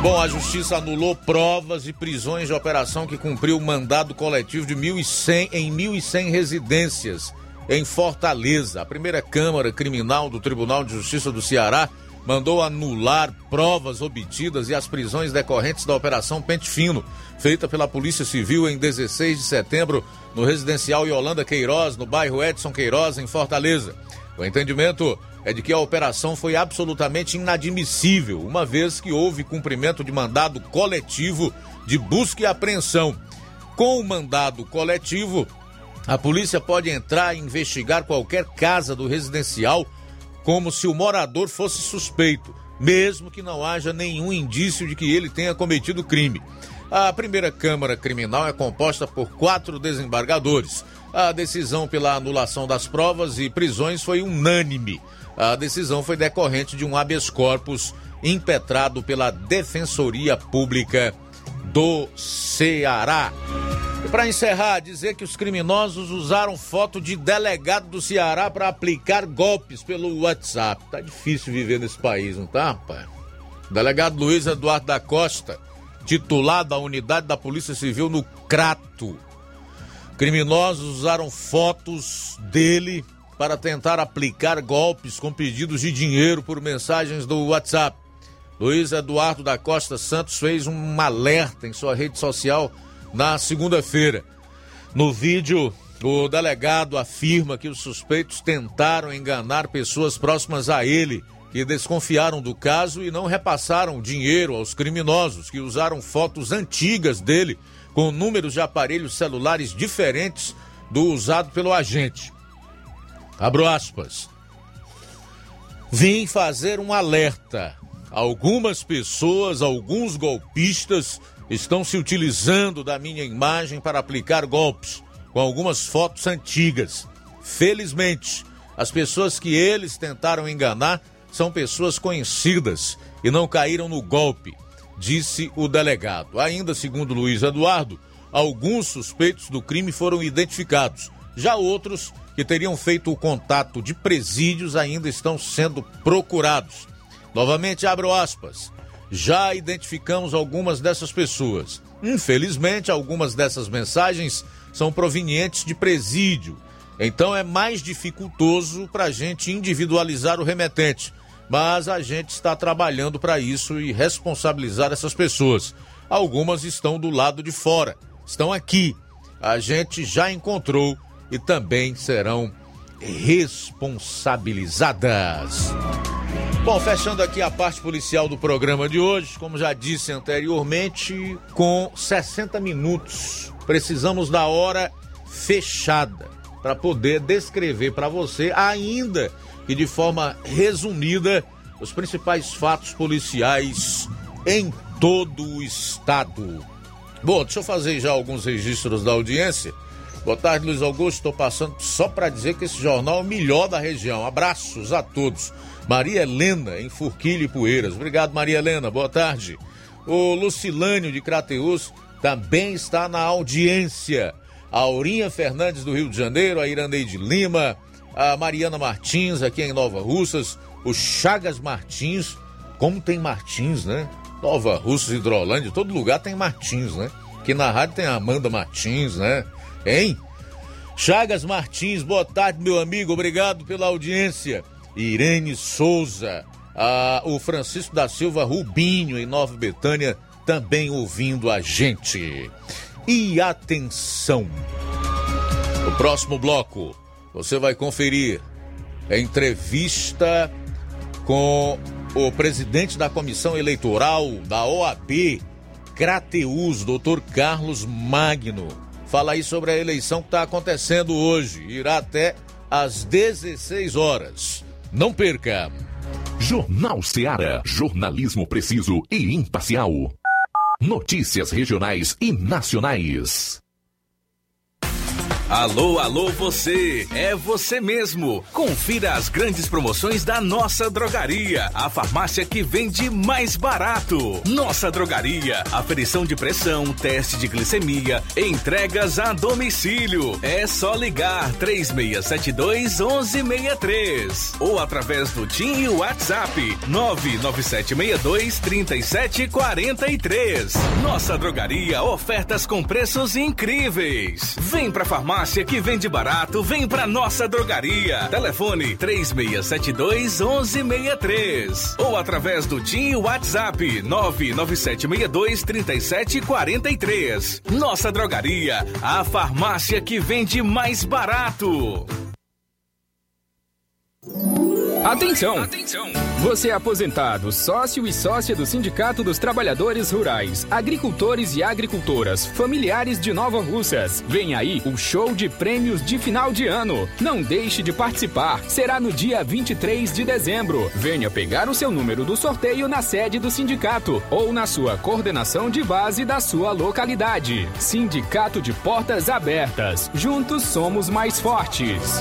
Bom, a justiça anulou provas e prisões de operação que cumpriu o mandado coletivo de 1.100 em 1.100 residências em Fortaleza. A primeira Câmara Criminal do Tribunal de Justiça do Ceará mandou anular provas obtidas e as prisões decorrentes da Operação Pente Fino, feita pela Polícia Civil em 16 de setembro no residencial Yolanda Queiroz, no bairro Edson Queiroz, em Fortaleza. O entendimento é de que a operação foi absolutamente inadmissível, uma vez que houve cumprimento de mandado coletivo de busca e apreensão. Com o mandado coletivo, a polícia pode entrar e investigar qualquer casa do residencial como se o morador fosse suspeito, mesmo que não haja nenhum indício de que ele tenha cometido crime. A primeira Câmara Criminal é composta por quatro desembargadores. A decisão pela anulação das provas e prisões foi unânime. A decisão foi decorrente de um habeas corpus impetrado pela Defensoria Pública do Ceará. Para encerrar, dizer que os criminosos usaram foto de delegado do Ceará para aplicar golpes pelo WhatsApp. Tá difícil viver nesse país, não tá, rapaz? delegado Luiz Eduardo da Costa, titular da unidade da Polícia Civil no Crato. Criminosos usaram fotos dele para tentar aplicar golpes com pedidos de dinheiro por mensagens do WhatsApp. Luiz Eduardo da Costa Santos fez um alerta em sua rede social na segunda-feira. No vídeo, o delegado afirma que os suspeitos tentaram enganar pessoas próximas a ele, que desconfiaram do caso e não repassaram dinheiro aos criminosos, que usaram fotos antigas dele com números de aparelhos celulares diferentes do usado pelo agente. Abro aspas. Vim fazer um alerta. Algumas pessoas, alguns golpistas estão se utilizando da minha imagem para aplicar golpes, com algumas fotos antigas. Felizmente, as pessoas que eles tentaram enganar são pessoas conhecidas e não caíram no golpe, disse o delegado. Ainda segundo Luiz Eduardo, alguns suspeitos do crime foram identificados. Já outros que teriam feito o contato de presídios ainda estão sendo procurados. Novamente abro aspas já identificamos algumas dessas pessoas. Infelizmente, algumas dessas mensagens são provenientes de presídio, então é mais dificultoso para a gente individualizar o remetente. Mas a gente está trabalhando para isso e responsabilizar essas pessoas. Algumas estão do lado de fora, estão aqui. A gente já encontrou e também serão responsabilizadas. Bom, fechando aqui a parte policial do programa de hoje, como já disse anteriormente, com 60 minutos. Precisamos da hora fechada para poder descrever para você, ainda que de forma resumida, os principais fatos policiais em todo o estado. Bom, deixa eu fazer já alguns registros da audiência. Boa tarde, Luiz Augusto. Estou passando só para dizer que esse jornal é o melhor da região. Abraços a todos. Maria Helena, em Furquilha e Poeiras. Obrigado, Maria Helena. Boa tarde. O Lucilânio de Crateus também está na audiência. A Aurinha Fernandes do Rio de Janeiro, a Iraneide Lima, a Mariana Martins aqui em Nova Russas, o Chagas Martins. Como tem Martins, né? Nova Russas, Hidrolândia, todo lugar tem Martins, né? Aqui na rádio tem a Amanda Martins, né? Hein? Chagas Martins, boa tarde, meu amigo, obrigado pela audiência. Irene Souza, a, o Francisco da Silva Rubinho, em Nova Betânia, também ouvindo a gente. E atenção! No próximo bloco, você vai conferir entrevista com o presidente da comissão eleitoral da OAB, Crateus, doutor Carlos Magno fala aí sobre a eleição que está acontecendo hoje. Irá até às 16 horas. Não perca! Jornal Seara. Jornalismo preciso e imparcial. Notícias regionais e nacionais. Alô, alô, você! É você mesmo! Confira as grandes promoções da nossa drogaria, a farmácia que vende mais barato. Nossa drogaria, aferição de pressão, teste de glicemia, entregas a domicílio. É só ligar 3672 1163 ou através do TIM e WhatsApp 99762 3743. Nossa drogaria, ofertas com preços incríveis. Vem pra farmácia farmácia que vende barato, vem pra nossa drogaria. Telefone 3672 1163 ou através do TIM WhatsApp 99762 3743. Nossa drogaria, a farmácia que vende mais barato. Atenção! Você é aposentado, sócio e sócia do Sindicato dos Trabalhadores Rurais, Agricultores e Agricultoras, familiares de Nova Russas. Vem aí o show de prêmios de final de ano. Não deixe de participar. Será no dia 23 de dezembro. Venha pegar o seu número do sorteio na sede do sindicato ou na sua coordenação de base da sua localidade. Sindicato de Portas Abertas. Juntos somos mais fortes.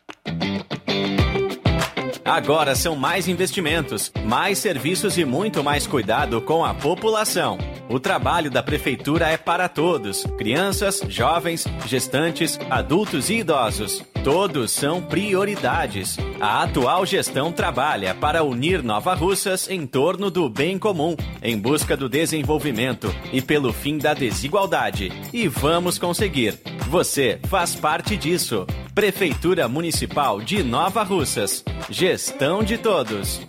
Agora são mais investimentos, mais serviços e muito mais cuidado com a população. O trabalho da Prefeitura é para todos: crianças, jovens, gestantes, adultos e idosos. Todos são prioridades. A atual gestão trabalha para unir Nova Russas em torno do bem comum, em busca do desenvolvimento e pelo fim da desigualdade. E vamos conseguir. Você faz parte disso. Prefeitura Municipal de Nova Russas. Gestão de todos.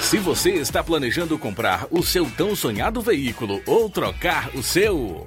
Se você está planejando comprar o seu tão sonhado veículo ou trocar o seu,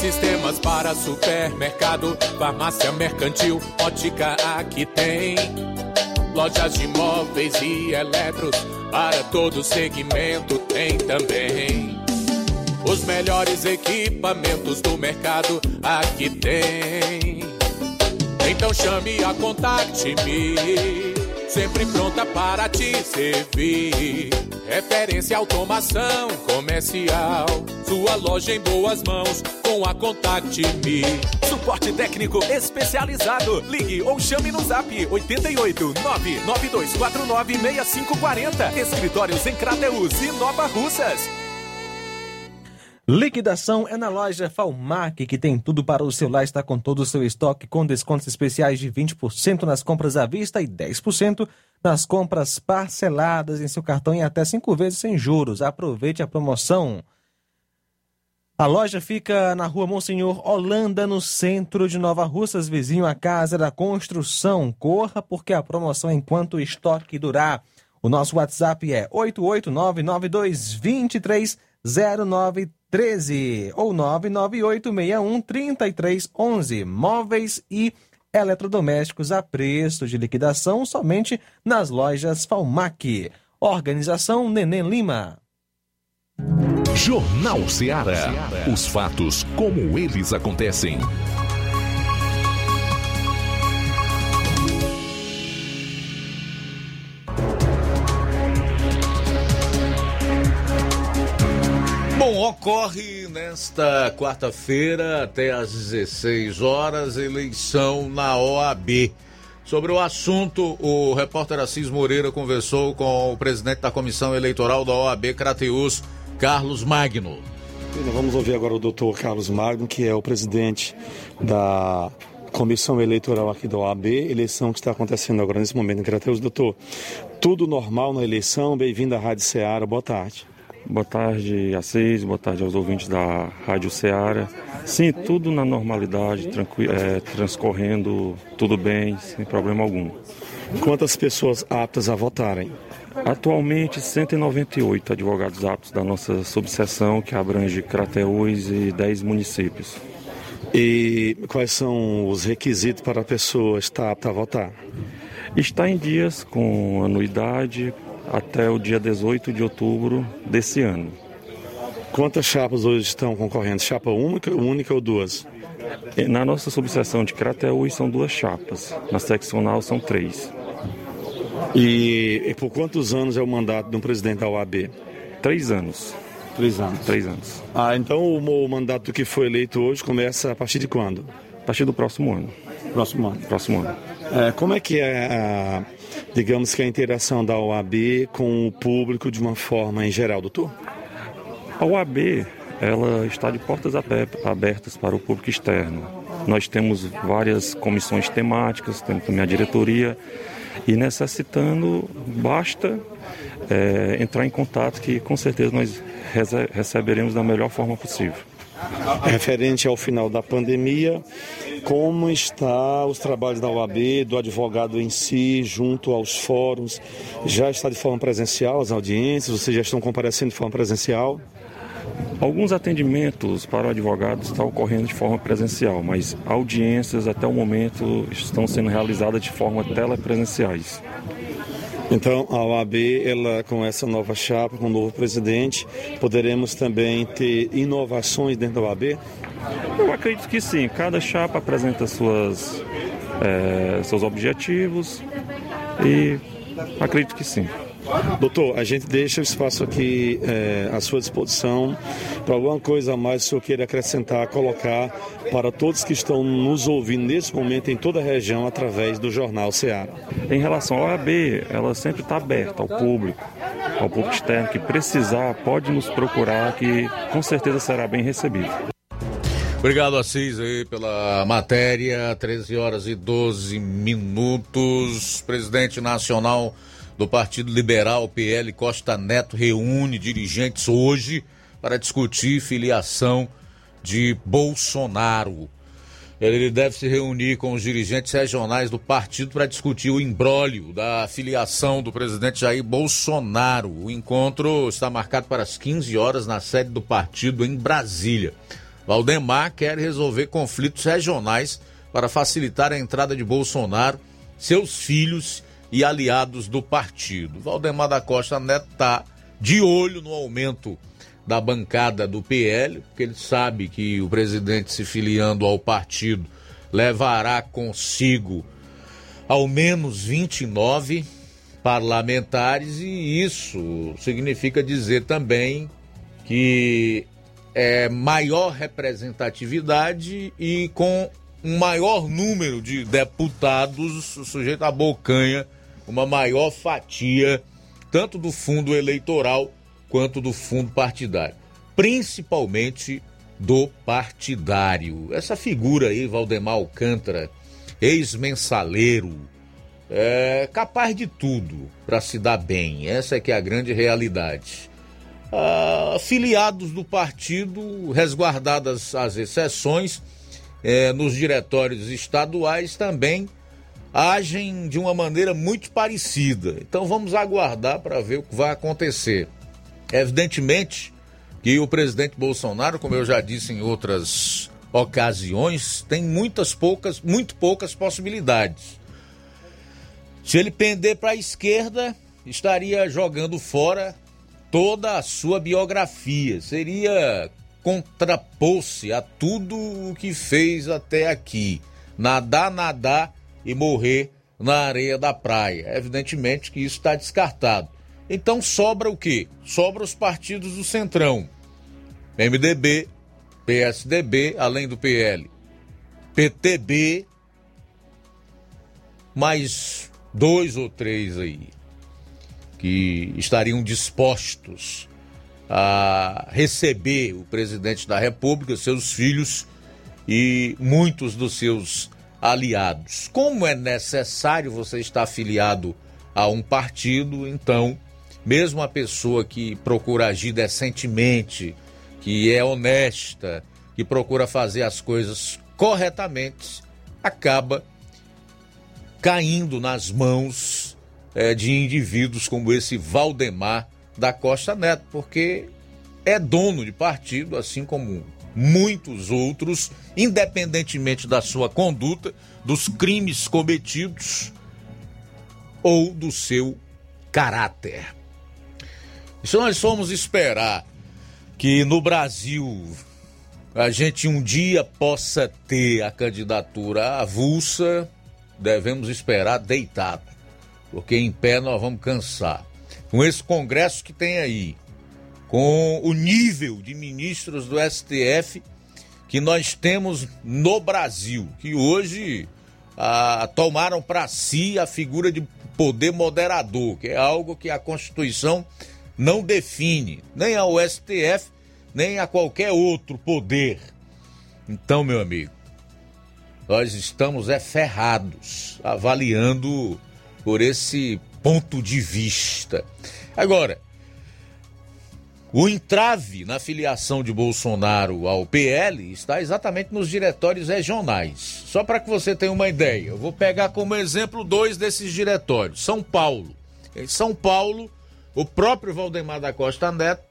Sistemas para supermercado, farmácia mercantil, ótica aqui tem. Lojas de móveis e eletros, para todo segmento tem também. Os melhores equipamentos do mercado aqui tem. Então chame a Contact-me, sempre pronta para te servir. Referência automação comercial, sua loja em boas mãos com a Contact-me. Suporte técnico especializado. Ligue ou chame no zap 88 99249 6540. Escritórios em Crateus e Nova Russas. Liquidação é na loja Falmac, que tem tudo para o celular, está com todo o seu estoque, com descontos especiais de 20% nas compras à vista e 10% nas compras parceladas em seu cartão em até 5 vezes sem juros. Aproveite a promoção. A loja fica na rua Monsenhor Holanda, no centro de Nova Russas, vizinho à Casa da Construção. Corra, porque a promoção é enquanto o estoque durar. O nosso WhatsApp é 88992230913 ou 998613311. Móveis e eletrodomésticos a preço de liquidação somente nas lojas Falmac. Organização Neném Lima. Jornal Ceará. Os fatos como eles acontecem. Bom, ocorre nesta quarta-feira, até às 16 horas, eleição na OAB. Sobre o assunto, o repórter Assis Moreira conversou com o presidente da comissão eleitoral da OAB Crateus, Carlos Magno. Vamos ouvir agora o doutor Carlos Magno, que é o presidente da comissão eleitoral aqui da OAB, eleição que está acontecendo agora nesse momento em Crateus. Doutor, tudo normal na eleição? Bem-vindo à Rádio Ceará, boa tarde. Boa tarde, Assis. Boa tarde aos ouvintes da Rádio Ceará. Sim, tudo na normalidade, é, transcorrendo tudo bem, sem problema algum. Quantas pessoas aptas a votarem? Atualmente, 198 advogados aptos da nossa subseção, que abrange Crateús e 10 municípios. E quais são os requisitos para a pessoa estar apta a votar? Está em dias com anuidade até o dia 18 de outubro desse ano. Quantas chapas hoje estão concorrendo? Chapa única, única ou duas? Na nossa subseção de Crateús são duas chapas, na seccional são três. E, e por quantos anos é o mandato de um presidente da OAB? Três anos. Três anos. Três anos. Ah, então o, o mandato que foi eleito hoje começa a partir de quando? A partir do próximo ano. Próximo ano. Próximo ano. É, como é que é, a, digamos que a interação da OAB com o público de uma forma em geral, doutor? A OAB, ela está de portas abertas para o público externo. Nós temos várias comissões temáticas, temos também a diretoria, e necessitando, basta é, entrar em contato que com certeza nós receberemos da melhor forma possível. Referente ao final da pandemia, como está os trabalhos da OAB, do advogado em si, junto aos fóruns? Já está de forma presencial as audiências? Vocês já estão comparecendo de forma presencial? Alguns atendimentos para o advogado estão ocorrendo de forma presencial, mas audiências até o momento estão sendo realizadas de forma telepresenciais. Então, a OAB, ela, com essa nova chapa, com o novo presidente, poderemos também ter inovações dentro da OAB? Eu acredito que sim. Cada chapa apresenta suas, é, seus objetivos e acredito que sim. Doutor, a gente deixa o espaço aqui é, à sua disposição para alguma coisa a mais que o senhor queira acrescentar, colocar para todos que estão nos ouvindo nesse momento em toda a região através do Jornal Ceará. Em relação à OAB, ela sempre está aberta ao público, ao público externo que precisar, pode nos procurar que com certeza será bem recebido. Obrigado, Assis, aí, pela matéria. 13 horas e 12 minutos. Presidente Nacional do Partido Liberal, PL Costa Neto, reúne dirigentes hoje para discutir filiação de Bolsonaro. Ele deve se reunir com os dirigentes regionais do partido para discutir o imbróglio da filiação do presidente Jair Bolsonaro. O encontro está marcado para as 15 horas na sede do partido em Brasília. Valdemar quer resolver conflitos regionais para facilitar a entrada de Bolsonaro, seus filhos e aliados do partido. Valdemar da Costa Neto está de olho no aumento da bancada do PL, porque ele sabe que o presidente se filiando ao partido levará consigo ao menos 29 parlamentares e isso significa dizer também que é maior representatividade e com um maior número de deputados sujeito à bocanha uma maior fatia tanto do fundo eleitoral quanto do fundo partidário, principalmente do partidário. Essa figura aí, Valdemar Alcântara, ex-mensaleiro, é capaz de tudo para se dar bem. Essa é que é a grande realidade. Ah, filiados do partido, resguardadas as exceções, é, nos diretórios estaduais também agem de uma maneira muito parecida. Então vamos aguardar para ver o que vai acontecer. Evidentemente que o presidente Bolsonaro, como eu já disse em outras ocasiões, tem muitas poucas, muito poucas possibilidades. Se ele pender para a esquerda, estaria jogando fora toda a sua biografia. Seria contrapor-se a tudo o que fez até aqui. Nadar, nadar e morrer na areia da praia. Evidentemente que isso está descartado. Então sobra o quê? Sobra os partidos do Centrão. MDB, PSDB, além do PL. PTB, mais dois ou três aí, que estariam dispostos a receber o presidente da República, seus filhos e muitos dos seus aliados. Como é necessário você estar afiliado a um partido, então, mesmo a pessoa que procura agir decentemente, que é honesta, que procura fazer as coisas corretamente, acaba caindo nas mãos é, de indivíduos como esse Valdemar da Costa Neto, porque é dono de partido, assim como muitos outros, independentemente da sua conduta, dos crimes cometidos ou do seu caráter. Se nós formos esperar que no Brasil a gente um dia possa ter a candidatura avulsa, devemos esperar deitado, porque em pé nós vamos cansar. Com esse Congresso que tem aí, com o nível de ministros do STF que nós temos no Brasil, que hoje ah, tomaram para si a figura de poder moderador, que é algo que a Constituição não define, nem ao STF, nem a qualquer outro poder. Então, meu amigo, nós estamos é ferrados avaliando por esse ponto de vista. Agora, o entrave na filiação de Bolsonaro ao PL está exatamente nos diretórios regionais. Só para que você tenha uma ideia, eu vou pegar como exemplo dois desses diretórios. São Paulo. Em São Paulo, o próprio Valdemar da Costa Neto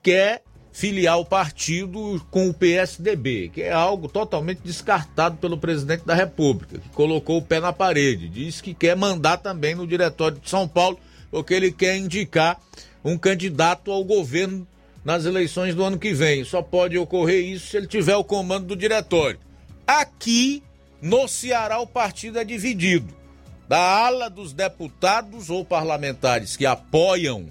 quer filiar o partido com o PSDB, que é algo totalmente descartado pelo presidente da República, que colocou o pé na parede. Diz que quer mandar também no diretório de São Paulo, porque ele quer indicar um candidato ao governo nas eleições do ano que vem. Só pode ocorrer isso se ele tiver o comando do diretório. Aqui no Ceará o partido é dividido. Da ala dos deputados ou parlamentares que apoiam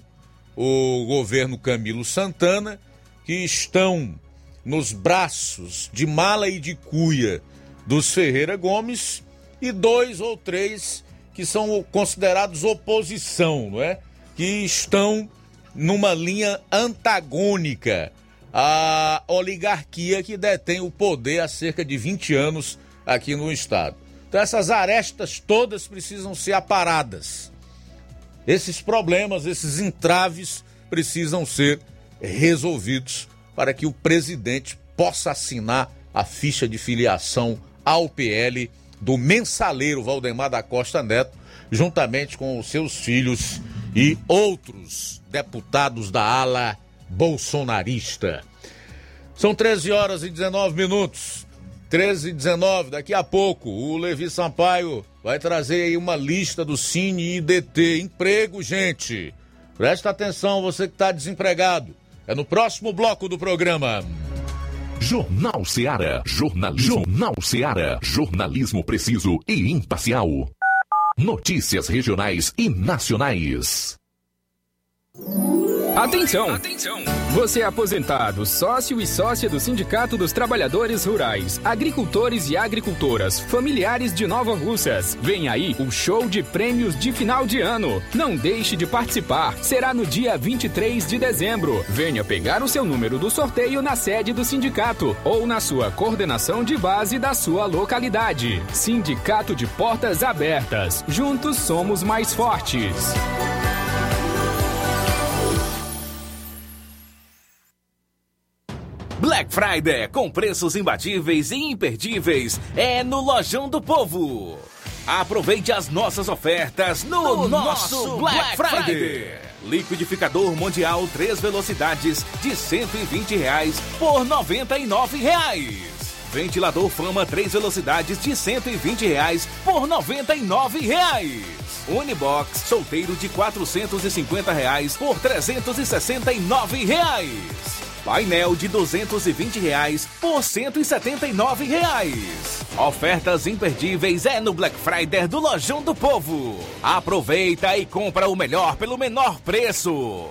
o governo Camilo Santana, que estão nos braços de mala e de cuia dos Ferreira Gomes, e dois ou três que são considerados oposição, não é? Que estão numa linha antagônica à oligarquia que detém o poder há cerca de 20 anos aqui no estado. Então essas arestas todas precisam ser aparadas. Esses problemas, esses entraves precisam ser resolvidos para que o presidente possa assinar a ficha de filiação ao PL do mensaleiro Valdemar da Costa Neto, juntamente com os seus filhos e outros deputados da ala bolsonarista. São 13 horas e 19 minutos. 13 e 19, daqui a pouco o Levi Sampaio vai trazer aí uma lista do Cine IDT. Emprego, gente. Presta atenção, você que está desempregado. É no próximo bloco do programa. Jornal Seara. Jornalismo. Jornal Seara. Jornalismo preciso e imparcial. Notícias regionais e nacionais. Atenção! Atenção! Você é aposentado, sócio e sócia do Sindicato dos Trabalhadores Rurais, Agricultores e Agricultoras, familiares de Nova Russas. Vem aí o show de prêmios de final de ano. Não deixe de participar. Será no dia 23 de dezembro. Venha pegar o seu número do sorteio na sede do sindicato ou na sua coordenação de base da sua localidade. Sindicato de Portas Abertas. Juntos somos mais fortes. Black Friday com preços imbatíveis e imperdíveis é no Lojão do Povo. Aproveite as nossas ofertas no, No nosso, nosso Black, Black Friday. Friday. Liquidificador Mundial 3 velocidades de 120 reais por 99 reais. Ventilador Fama 3 velocidades de 120 reais por 99 reais. Unibox solteiro de 450 reais por 369 reais. Painel de 220 reais por 179 reais. Ofertas imperdíveis é no Black Friday do Lojão do Povo. Aproveita e compra o melhor pelo menor preço.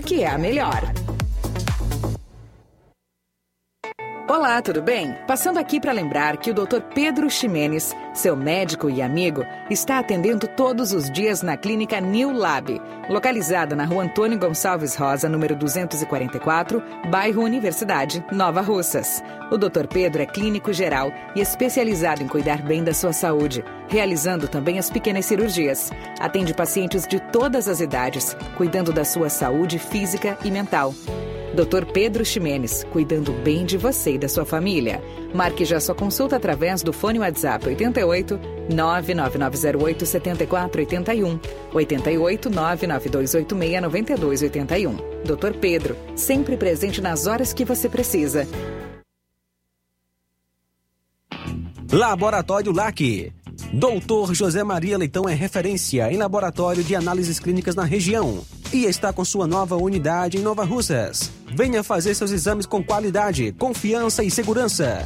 é a melhor. Olá, tudo bem? Passando aqui para lembrar que o Dr. Pedro Ximenes, seu médico e amigo, está atendendo todos os dias na clínica New Lab, localizada na rua Antônio Gonçalves Rosa, número 244, bairro Universidade, Nova Russas. O Dr. Pedro é clínico geral e especializado em cuidar bem da sua saúde, realizando também as pequenas cirurgias. Atende pacientes de todas as idades, cuidando da sua saúde física e mental. Dr. Pedro Ximenes, cuidando bem de você e da sua família. Marque já sua consulta através do fone WhatsApp 88 99908 7481 88 99286 9281. Dr. Pedro, sempre presente nas horas que você precisa. Laboratório LAC. Doutor José Maria Leitão é referência em laboratório de análises clínicas na região e está com sua nova unidade em Nova Russas. Venha fazer seus exames com qualidade, confiança e segurança.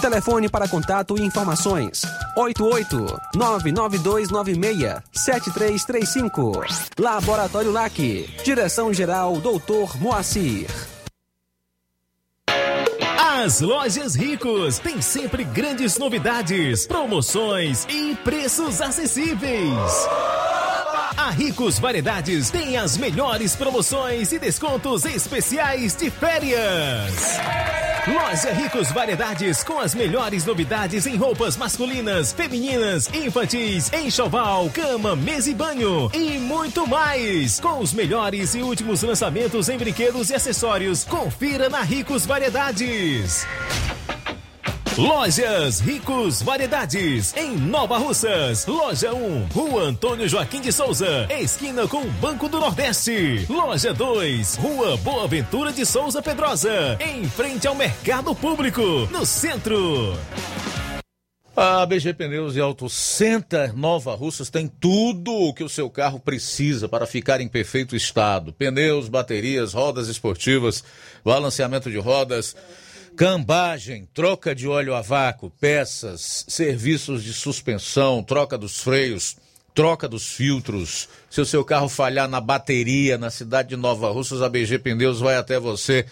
Telefone para contato e informações: 88-99296-7335. Laboratório LAC. Direção-Geral Doutor Moacir. As lojas Ricos têm sempre grandes novidades, promoções e preços acessíveis. A Ricos Variedades tem as melhores promoções e descontos especiais de férias. Loja Ricos Variedades com as melhores novidades em roupas masculinas, femininas, infantis, enxoval, cama, mesa e banho e muito mais. Com os melhores e últimos lançamentos em brinquedos e acessórios, confira na Ricos Variedades. Lojas Ricos Variedades, em Nova Russas. Loja 1, Rua Antônio Joaquim de Souza, esquina com o Banco do Nordeste. Loja 2, Rua Boa Ventura de Souza Pedrosa, em frente ao Mercado Público, no centro. A BG Pneus e Auto Center Nova Russas tem tudo o que o seu carro precisa para ficar em perfeito estado: pneus, baterias, rodas esportivas, balanceamento de rodas Cambagem, troca de óleo a vácuo, peças, serviços de suspensão, troca dos freios, troca dos filtros. Se o seu carro falhar na bateria na cidade de Nova Russas, a BG Pneus vai até você.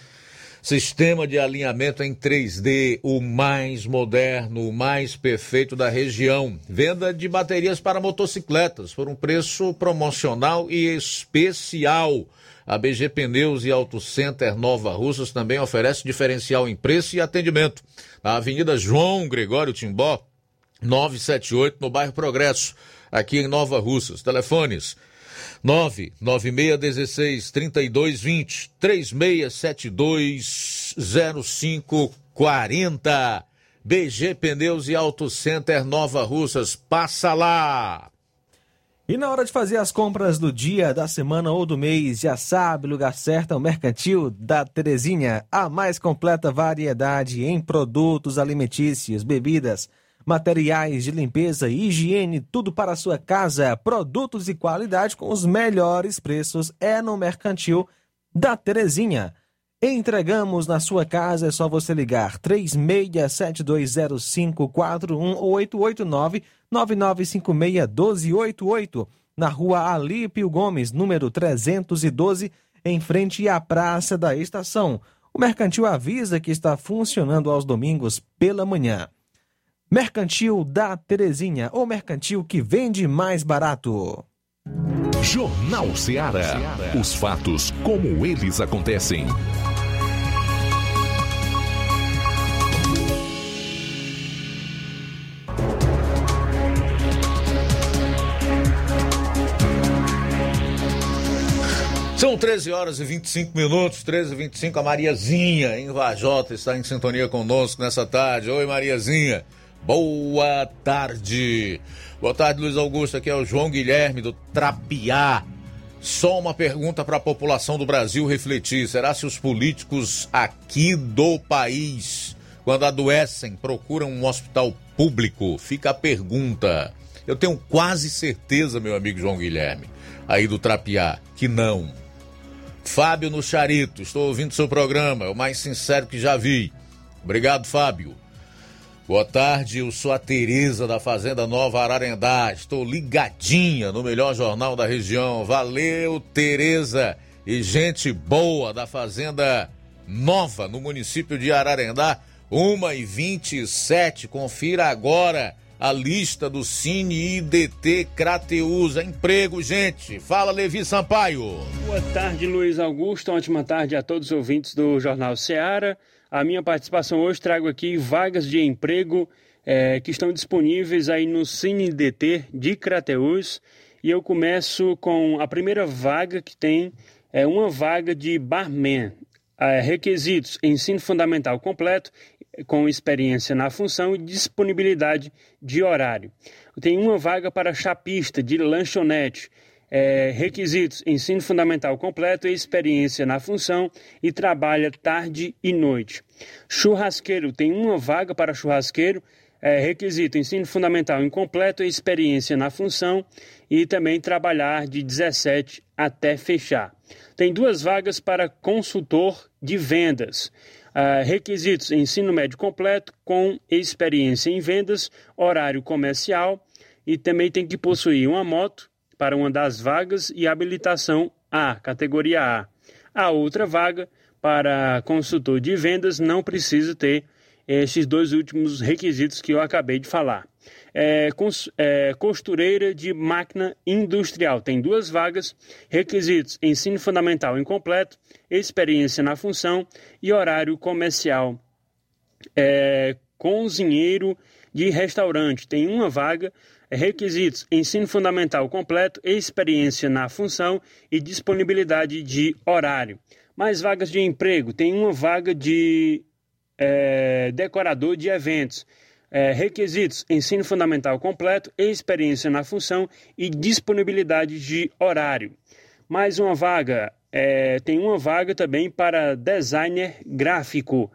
Sistema de alinhamento em 3D, o mais moderno, o mais perfeito da região. Venda de baterias para motocicletas por um preço promocional e especial. A BG Pneus e Auto Center Nova Russas também oferece diferencial em preço e atendimento. Na Avenida João Gregório Timbó, 978, no bairro Progresso, aqui em Nova Russas. Telefones 99616 3220 3672 0540. BG Pneus e Auto Center Nova Russas. Passa lá! E na hora de fazer as compras do dia, da semana ou do mês, já sabe, lugar certo é o Mercantil da Terezinha. A mais completa variedade em produtos alimentícios, bebidas, materiais de limpeza e higiene, tudo para a sua casa. Produtos de qualidade com os melhores preços é no Mercantil da Terezinha. Entregamos na sua casa, é só você ligar 36720541 ou 889 9956-1288, na rua Alípio Gomes, número 312, em frente à Praça da Estação. O mercantil avisa que está funcionando aos domingos pela manhã. Mercantil da Terezinha, o mercantil que vende mais barato. Jornal Ceará. Os fatos como eles acontecem. São 13 horas e 25 minutos, 13 e 25. A Mariazinha, em Vajota, está em sintonia conosco nessa tarde. Oi, Mariazinha. Boa tarde. Boa tarde, Luiz Augusto. Aqui é o João Guilherme do Trapiá. Só uma pergunta para a população do Brasil refletir: será se os políticos aqui do país, quando adoecem, procuram um hospital público? Fica a pergunta. Eu tenho quase certeza, meu amigo João Guilherme, aí do Trapiá, que não. Fábio no Charito, estou ouvindo seu programa, é o mais sincero que já vi. Obrigado, Fábio. Boa tarde, eu sou a Tereza da Fazenda Nova Ararendá. Estou ligadinha no melhor jornal da região. Valeu, Tereza e gente boa da Fazenda Nova no município de Ararendá. 1 e 27 confira agora a lista do Cine IDT Crateusa. Emprego, gente. Fala, Levi Sampaio. Boa tarde, Luiz Augusto. Ótima tarde a todos os ouvintes do Jornal Seara. A minha participação hoje trago aqui vagas de emprego é, que estão disponíveis aí no Cine IDT de Crateus. E eu começo com a primeira vaga que tem, é uma vaga de barman. É, requisitos: ensino fundamental completo com experiência na função e disponibilidade de horário. Tem uma vaga para chapista de lanchonete. É, requisitos: ensino fundamental completo e experiência na função e trabalha tarde e noite. Churrasqueiro: tem uma vaga para churrasqueiro. É, requisito: ensino fundamental incompleto e experiência na função e também trabalhar de 17 até fechar. Tem duas vagas para consultor de vendas. Uh, requisitos: ensino médio completo com experiência em vendas, horário comercial e também tem que possuir uma moto para uma das vagas e habilitação A, categoria A. A outra vaga para consultor de vendas não precisa ter esses dois últimos requisitos que eu acabei de falar é, é, costureira de máquina industrial. Tem duas vagas, requisitos: ensino fundamental incompleto, experiência na função e horário comercial. É, cozinheiro de restaurante. Tem uma vaga, requisitos: ensino fundamental completo, experiência na função e disponibilidade de horário. Mais vagas de emprego: tem uma vaga de é, decorador de eventos é, requisitos: ensino fundamental completo, experiência na função e disponibilidade de horário. Mais uma vaga, é, tem uma vaga também para designer gráfico.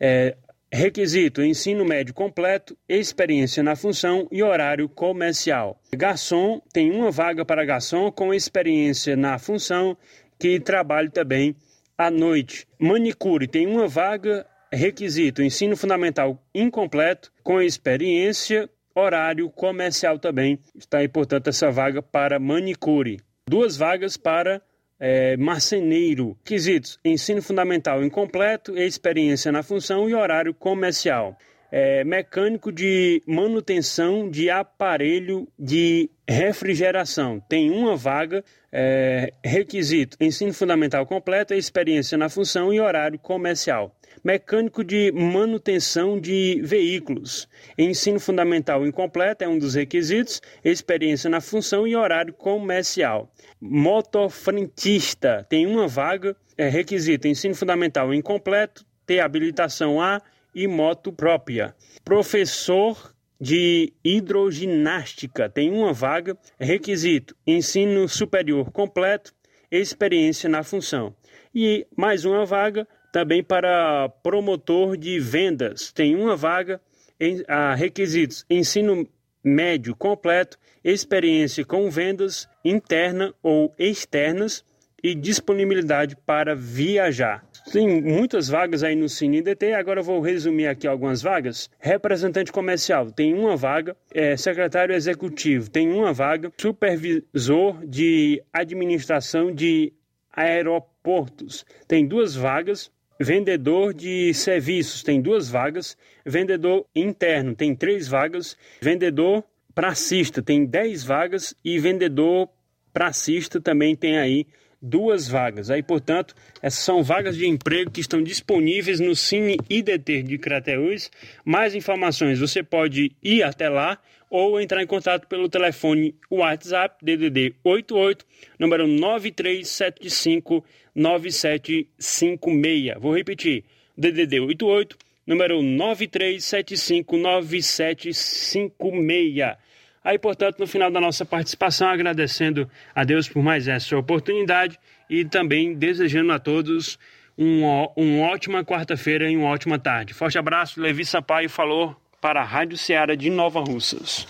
É, requisito: ensino médio completo, experiência na função e horário comercial. Garçom, tem uma vaga para garçom com experiência na função que trabalha também à noite. Manicure, tem uma vaga requisito ensino fundamental incompleto, com experiência, horário comercial também. Está aí, portanto, essa vaga para manicure. Duas vagas para é, marceneiro. Quesitos: ensino fundamental incompleto, experiência na função e horário comercial. É, mecânico de manutenção de aparelho de refrigeração. Tem uma vaga, é, requisito: ensino fundamental completo, experiência na função e horário comercial mecânico de manutenção de veículos. Ensino fundamental incompleto é um dos requisitos, experiência na função e horário comercial. Motofrentista tem uma vaga, é requisito ensino fundamental incompleto, ter habilitação A e moto própria. Professor de hidroginástica tem uma vaga, requisito ensino superior completo, experiência na função. E mais uma vaga, também para promotor de vendas, tem uma vaga em a requisitos: ensino médio completo, experiência com vendas interna ou externas e disponibilidade para viajar. Tem muitas vagas aí no Cine DT, agora eu vou resumir aqui algumas vagas. Representante comercial tem uma vaga, é, secretário executivo tem uma vaga, supervisor de administração de aeroportos tem duas vagas, Vendedor de serviços tem duas vagas, vendedor interno tem três vagas, vendedor pracista tem dez vagas. E vendedor pracista também tem aí duas vagas. Aí, portanto, essas são vagas de emprego que estão disponíveis no Cine IDT de Crateús. Mais informações, você pode ir até lá ou entrar em contato pelo telefone WhatsApp DDD 88, número 9375 9756. Vou repetir, DDD 88, número 9375 9756. Aí, portanto, no final da nossa participação, agradecendo a Deus por mais essa oportunidade e também desejando a todos uma, uma ótima quarta-feira e uma ótima tarde. Forte abraço, Levi Sampaio falou para a Rádio Ceará de Nova Russas.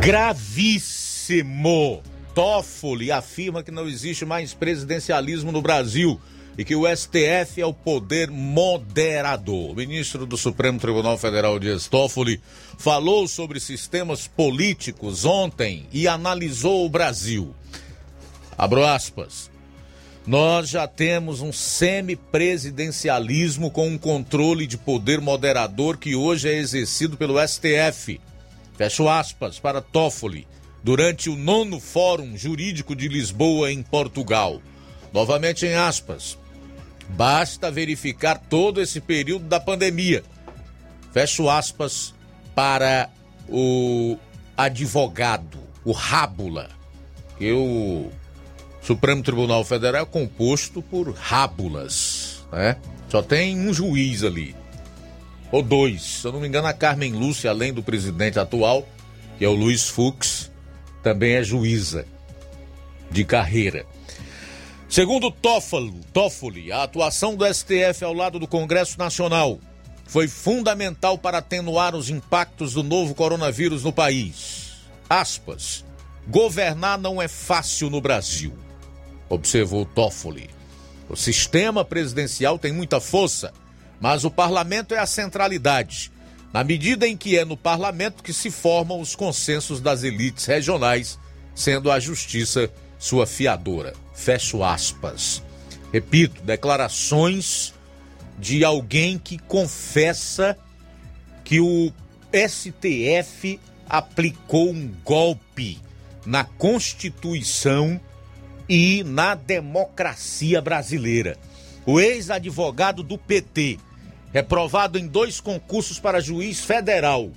Gravíssimo! Toffoli afirma que não existe mais presidencialismo no Brasil e que o STF é o poder moderador. O ministro do Supremo Tribunal Federal, Dias Toffoli, falou sobre sistemas políticos ontem e analisou o Brasil. Abro aspas. Nós já temos um semipresidencialismo com um controle de poder moderador que hoje é exercido pelo STF. Fecho aspas para Toffoli, durante o nono Fórum Jurídico de Lisboa, em Portugal. Novamente em aspas. Basta verificar todo esse período da pandemia. Fecho aspas para o advogado, o Rábula, que o Supremo Tribunal Federal é composto por rábulas, né? Só tem um juiz ali, ou dois. Se eu não me engano, a Carmen Lúcia, além do presidente atual, que é o Luiz Fux, também é juíza de carreira. Segundo Toffoli, Toffoli, a atuação do STF ao lado do Congresso Nacional foi fundamental para atenuar os impactos do novo coronavírus no país. Aspas. Governar não é fácil no Brasil observou Toffoli. O sistema presidencial tem muita força, mas o parlamento é a centralidade, na medida em que é no parlamento que se formam os consensos das elites regionais, sendo a justiça sua fiadora. Fecho aspas. Repito, declarações de alguém que confessa que o STF aplicou um golpe na Constituição e na democracia brasileira. O ex-advogado do PT, reprovado em dois concursos para juiz federal,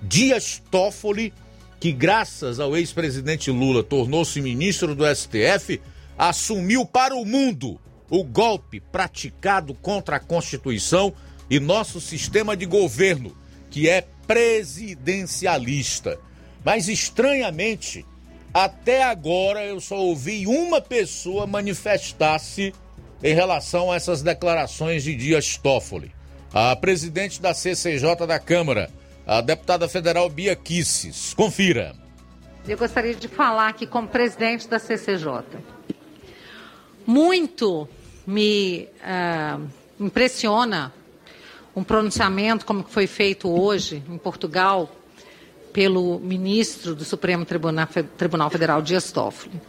Dias Toffoli, que graças ao ex-presidente Lula tornou-se ministro do STF, assumiu para o mundo o golpe praticado contra a Constituição e nosso sistema de governo, que é presidencialista. Mas estranhamente, até agora eu só ouvi uma pessoa manifestar-se em relação a essas declarações de Dias Toffoli. A presidente da CCJ da Câmara, a deputada federal Bia Kisses. Confira. Eu gostaria de falar aqui como presidente da CCJ. Muito me uh, impressiona um pronunciamento como foi feito hoje em Portugal pelo ministro do Supremo Tribunal, Tribunal Federal, Dias Toffoli.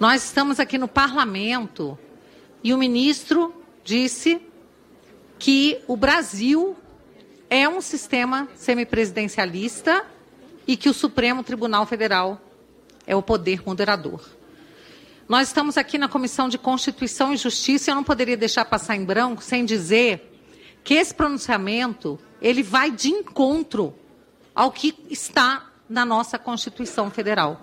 Nós estamos aqui no parlamento e o ministro disse que o Brasil é um sistema semipresidencialista e que o Supremo Tribunal Federal é o poder moderador. Nós estamos aqui na Comissão de Constituição e Justiça e eu não poderia deixar passar em branco sem dizer que esse pronunciamento ele vai de encontro ao que está na nossa Constituição Federal.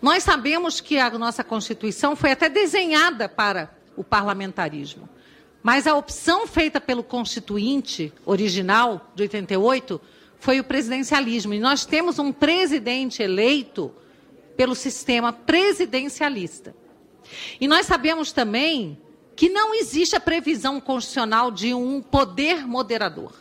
Nós sabemos que a nossa Constituição foi até desenhada para o parlamentarismo. Mas a opção feita pelo Constituinte original de 88 foi o presidencialismo. E nós temos um presidente eleito pelo sistema presidencialista. E nós sabemos também que não existe a previsão constitucional de um poder moderador.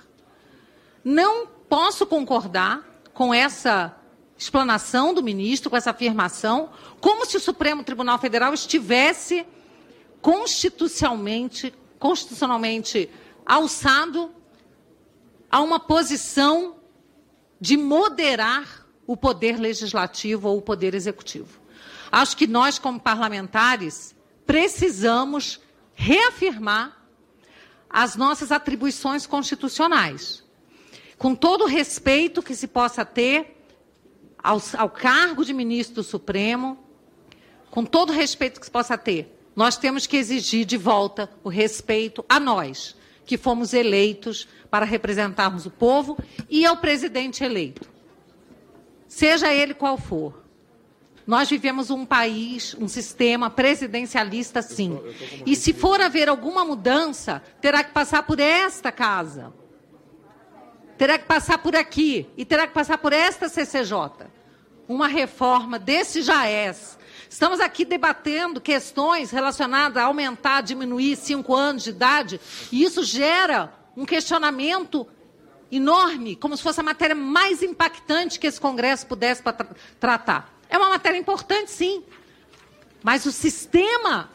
Não posso concordar com essa explanação do ministro, com essa afirmação, como se o Supremo Tribunal Federal estivesse constitucionalmente, constitucionalmente alçado a uma posição de moderar o poder legislativo ou o poder executivo. Acho que nós, como parlamentares, precisamos reafirmar as nossas atribuições constitucionais com todo o respeito que se possa ter ao, ao cargo de ministro do Supremo, com todo o respeito que se possa ter, nós temos que exigir de volta o respeito a nós, que fomos eleitos para representarmos o povo, e ao presidente eleito. seja ele qual for. Nós vivemos um país, um sistema presidencialista, sim. E se for haver alguma mudança, terá que passar por esta casa. Terá que passar por aqui. E terá que passar por esta CCJ. Uma reforma desse JAES. Estamos aqui debatendo questões relacionadas a aumentar, diminuir cinco anos de idade. E isso gera um questionamento enorme, como se fosse a matéria mais impactante que esse Congresso pudesse tra tratar. É uma matéria importante, sim. Mas o sistema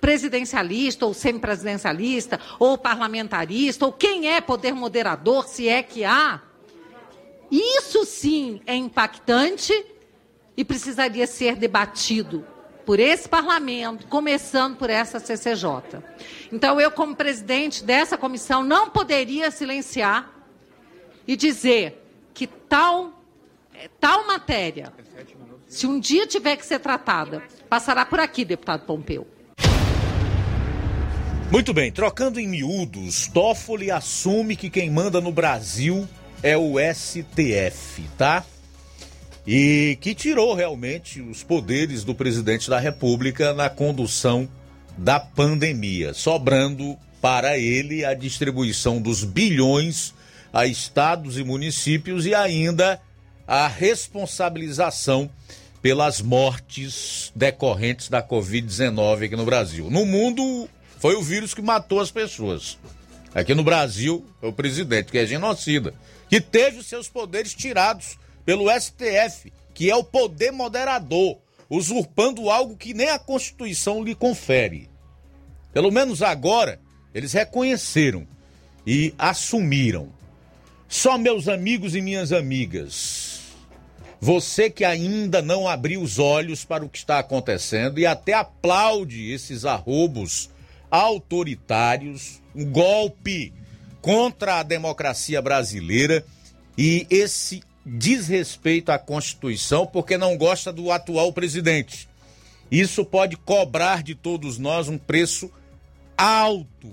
presidencialista ou semipresidencialista ou parlamentarista ou quem é poder moderador, se é que há, isso sim é impactante e precisaria ser debatido por esse parlamento, começando por essa CCJ. Então, eu, como presidente dessa comissão, não poderia silenciar e dizer que tal, tal matéria, se um dia tiver que ser tratada, passará por aqui, deputado Pompeu. Muito bem, trocando em miúdos, Toffoli assume que quem manda no Brasil é o STF, tá? E que tirou realmente os poderes do presidente da República na condução da pandemia, sobrando para ele a distribuição dos bilhões a estados e municípios e ainda a responsabilização pelas mortes decorrentes da Covid-19 aqui no Brasil. No mundo, foi o vírus que matou as pessoas. Aqui no Brasil, é o presidente, que é genocida, que teve os seus poderes tirados pelo STF, que é o poder moderador, usurpando algo que nem a Constituição lhe confere. Pelo menos agora, eles reconheceram e assumiram. Só meus amigos e minhas amigas, você que ainda não abriu os olhos para o que está acontecendo e até aplaude esses arrobos autoritários, um golpe contra a democracia brasileira e esse desrespeito à Constituição porque não gosta do atual presidente. Isso pode cobrar de todos nós um preço alto,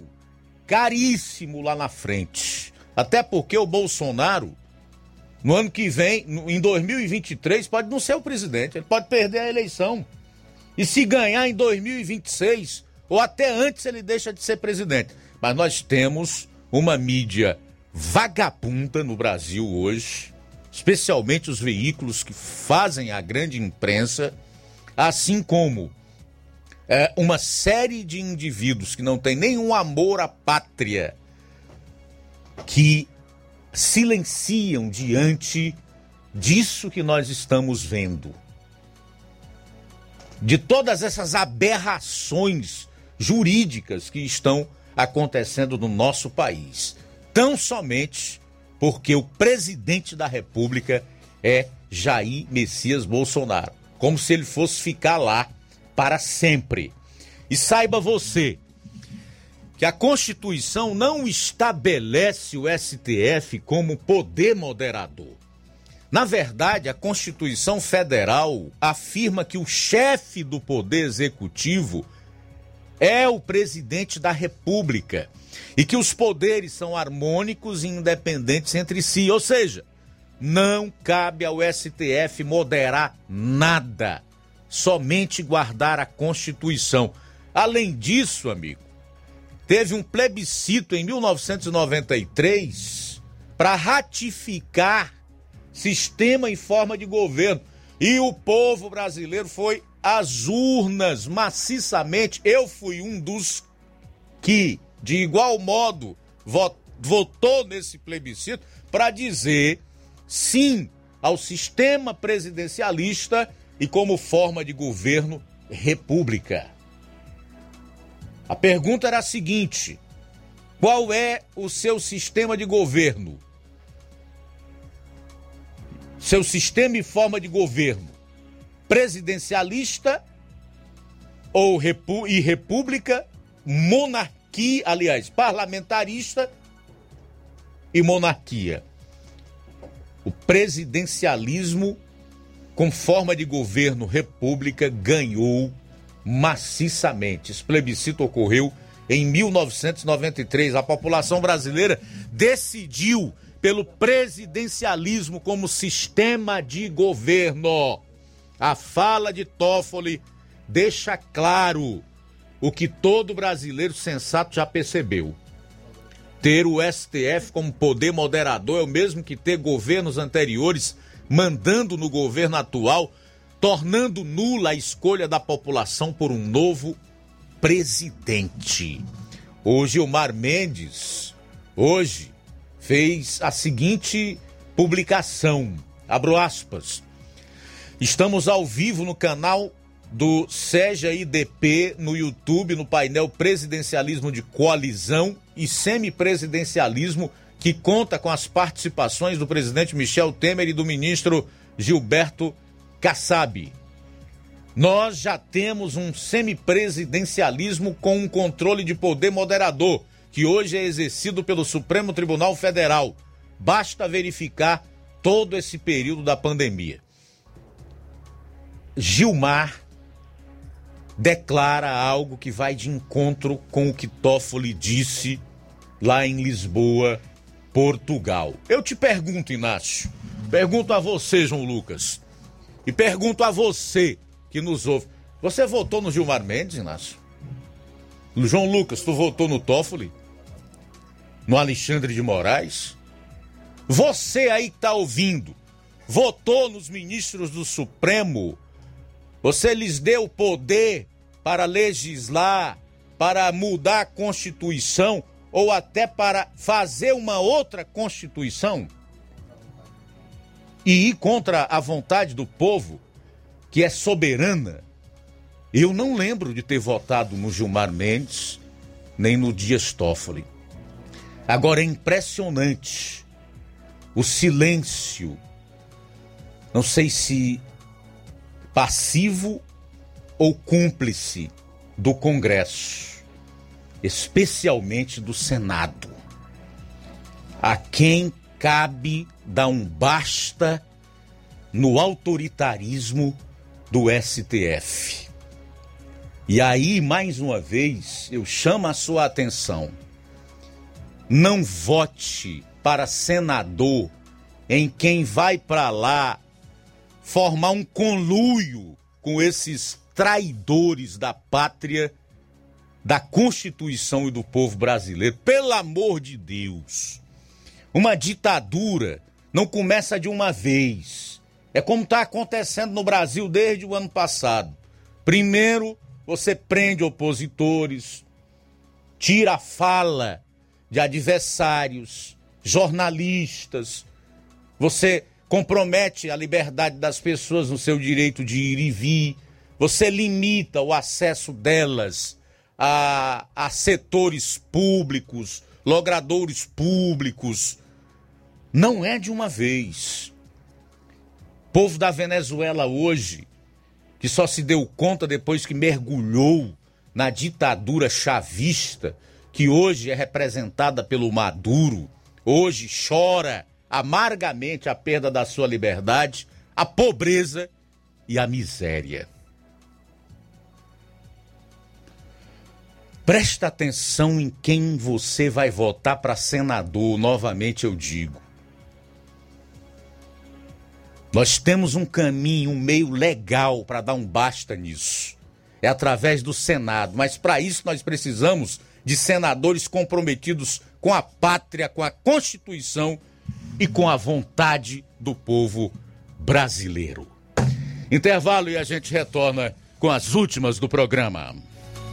caríssimo lá na frente. Até porque o Bolsonaro, no ano que vem, em 2023, pode não ser o presidente, ele pode perder a eleição. E se ganhar em 2026, ou até antes, ele deixa de ser presidente. Mas nós temos uma mídia vagabunda no Brasil hoje, especialmente os veículos que fazem a grande imprensa, assim como é, uma série de indivíduos que não têm nenhum amor à pátria que silenciam diante disso que nós estamos vendo. De todas essas aberrações jurídicas que estão acontecendo no nosso país. Tão somente porque o presidente da República é Jair Messias Bolsonaro. Como se ele fosse ficar lá para sempre. E saiba você que a Constituição não estabelece o STF como poder moderador. Na verdade, a Constituição Federal afirma que o chefe do Poder Executivo é o presidente da República e que os poderes são harmônicos e independentes entre si, ou seja, não cabe ao STF moderar nada, somente guardar a Constituição. Além disso, amigo, teve um plebiscito em 1993 para ratificar sistema em forma de governo. E o povo brasileiro foi às urnas maciçamente. Eu fui um dos que, de igual modo, votou nesse plebiscito para dizer sim ao sistema presidencialista e como forma de governo república. A pergunta era a seguinte: qual é o seu sistema de governo? Seu sistema e forma de governo presidencialista ou repu e república, monarquia, aliás, parlamentarista e monarquia. O presidencialismo com forma de governo república ganhou maciçamente. Esse plebiscito ocorreu em 1993. A população brasileira decidiu pelo presidencialismo como sistema de governo. A fala de Toffoli deixa claro o que todo brasileiro sensato já percebeu. Ter o STF como poder moderador é o mesmo que ter governos anteriores mandando no governo atual, tornando nula a escolha da população por um novo presidente. O Gilmar Mendes, hoje, fez a seguinte publicação, abro aspas, estamos ao vivo no canal do Seja IDP no YouTube, no painel Presidencialismo de Coalizão e Semipresidencialismo, que conta com as participações do presidente Michel Temer e do ministro Gilberto Kassab. Nós já temos um semipresidencialismo com um controle de poder moderador, que hoje é exercido pelo Supremo Tribunal Federal. Basta verificar todo esse período da pandemia. Gilmar declara algo que vai de encontro com o que Toffoli disse lá em Lisboa, Portugal. Eu te pergunto, Inácio, pergunto a você, João Lucas, e pergunto a você que nos ouve. Você votou no Gilmar Mendes, Inácio? João Lucas, tu votou no Toffoli? No Alexandre de Moraes? Você aí que tá ouvindo, votou nos ministros do Supremo você lhes deu poder para legislar, para mudar a Constituição ou até para fazer uma outra Constituição e ir contra a vontade do povo, que é soberana. Eu não lembro de ter votado no Gilmar Mendes nem no Dias Toffoli. Agora é impressionante o silêncio. Não sei se passivo ou cúmplice do Congresso, especialmente do Senado. A quem cabe dar um basta no autoritarismo do STF. E aí, mais uma vez, eu chamo a sua atenção. Não vote para senador em quem vai para lá formar um conluio com esses traidores da pátria, da Constituição e do povo brasileiro. Pelo amor de Deus! Uma ditadura não começa de uma vez. É como está acontecendo no Brasil desde o ano passado. Primeiro, você prende opositores, tira a fala de adversários, jornalistas, você compromete a liberdade das pessoas no seu direito de ir e vir, você limita o acesso delas a, a setores públicos, logradores públicos. Não é de uma vez. O povo da Venezuela hoje, que só se deu conta depois que mergulhou na ditadura chavista, que hoje é representada pelo Maduro, hoje chora amargamente a perda da sua liberdade, a pobreza e a miséria. Presta atenção em quem você vai votar para senador, novamente eu digo. Nós temos um caminho, um meio legal para dar um basta nisso. É através do Senado, mas para isso nós precisamos de senadores comprometidos com a pátria, com a Constituição e com a vontade do povo brasileiro. Intervalo e a gente retorna com as últimas do programa.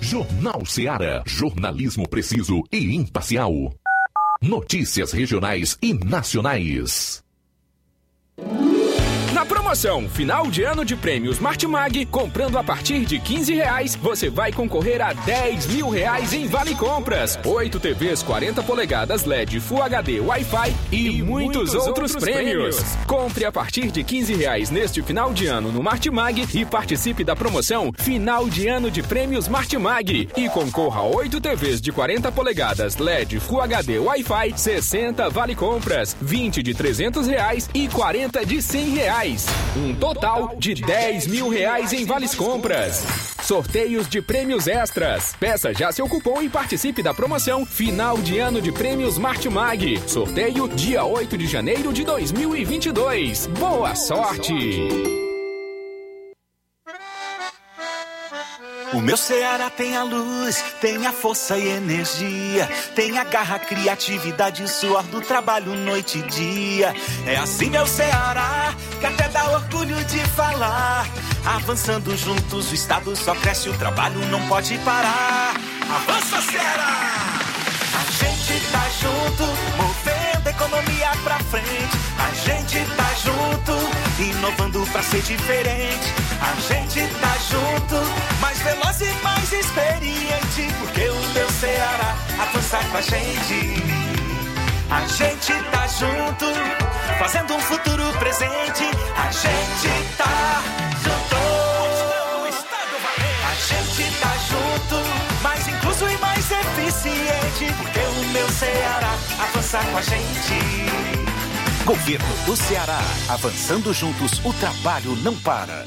Jornal Seara. Jornalismo preciso e imparcial. Notícias regionais e nacionais. Promoção Final de Ano de Prêmios Martimag, comprando a partir de 15 reais, você vai concorrer a 10 mil reais em Vale Compras, 8 TVs 40 polegadas LED Full HD Wi-Fi e, e muitos, muitos, outros, outros prêmios. prêmios. Compre a partir de 15 reais neste final de ano no Martimag e participe da promoção Final de Ano de Prêmios Martimag e concorra a 8 TVs de 40 polegadas LED Full HD Wi-Fi, 60 Vale Compras, 20 de 300 reais e 40 de 100 reais. Um total de 10 mil reais em vales compras. Sorteios de prêmios extras. Peça já seu cupom e participe da promoção Final de Ano de Prêmios Martimag. Sorteio dia 8 de janeiro de 2022. Boa sorte! O meu Ceará tem a luz, tem a força e energia, tem a garra, criatividade e suor do trabalho noite e dia. É assim meu Ceará, que até dá orgulho de falar. Avançando juntos, o estado só cresce, o trabalho não pode parar. Avança Ceará! A gente tá junto, a economia pra frente. A gente tá junto, inovando pra ser diferente. A gente tá junto, mais veloz e mais experiente. Porque o meu Ceará avança com a gente. A gente tá junto, fazendo um futuro presente. A gente tá junto. A gente tá junto, mais incluso e mais eficiente. Porque o meu Ceará com a gente. Governo do Ceará. Avançando juntos, o trabalho não para.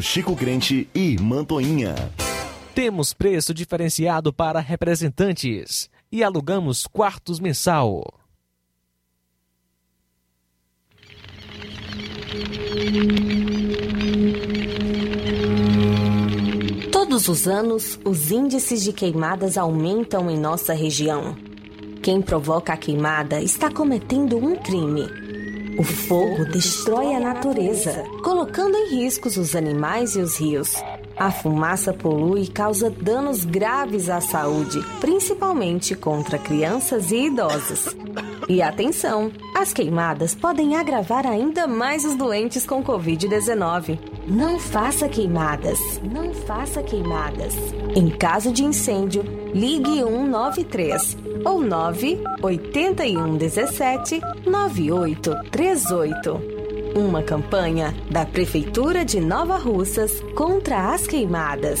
Chico Crente e Mantoinha. Temos preço diferenciado para representantes e alugamos quartos mensal. Todos os anos, os índices de queimadas aumentam em nossa região. Quem provoca a queimada está cometendo um crime. O fogo destrói a natureza, colocando em riscos os animais e os rios. A fumaça polui e causa danos graves à saúde, principalmente contra crianças e idosos. E atenção, as queimadas podem agravar ainda mais os doentes com Covid-19. Não faça queimadas, não faça queimadas. Em caso de incêndio, ligue 193 ou 98117 9838. Uma campanha da Prefeitura de Nova Russas contra as queimadas.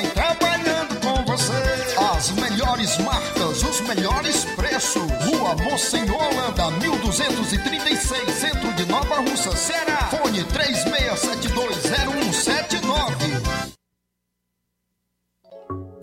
As melhores marcas, os melhores preços. Rua Monsenhor Holanda, 1236, centro de Nova Russa, Ceará. Fone 36720179.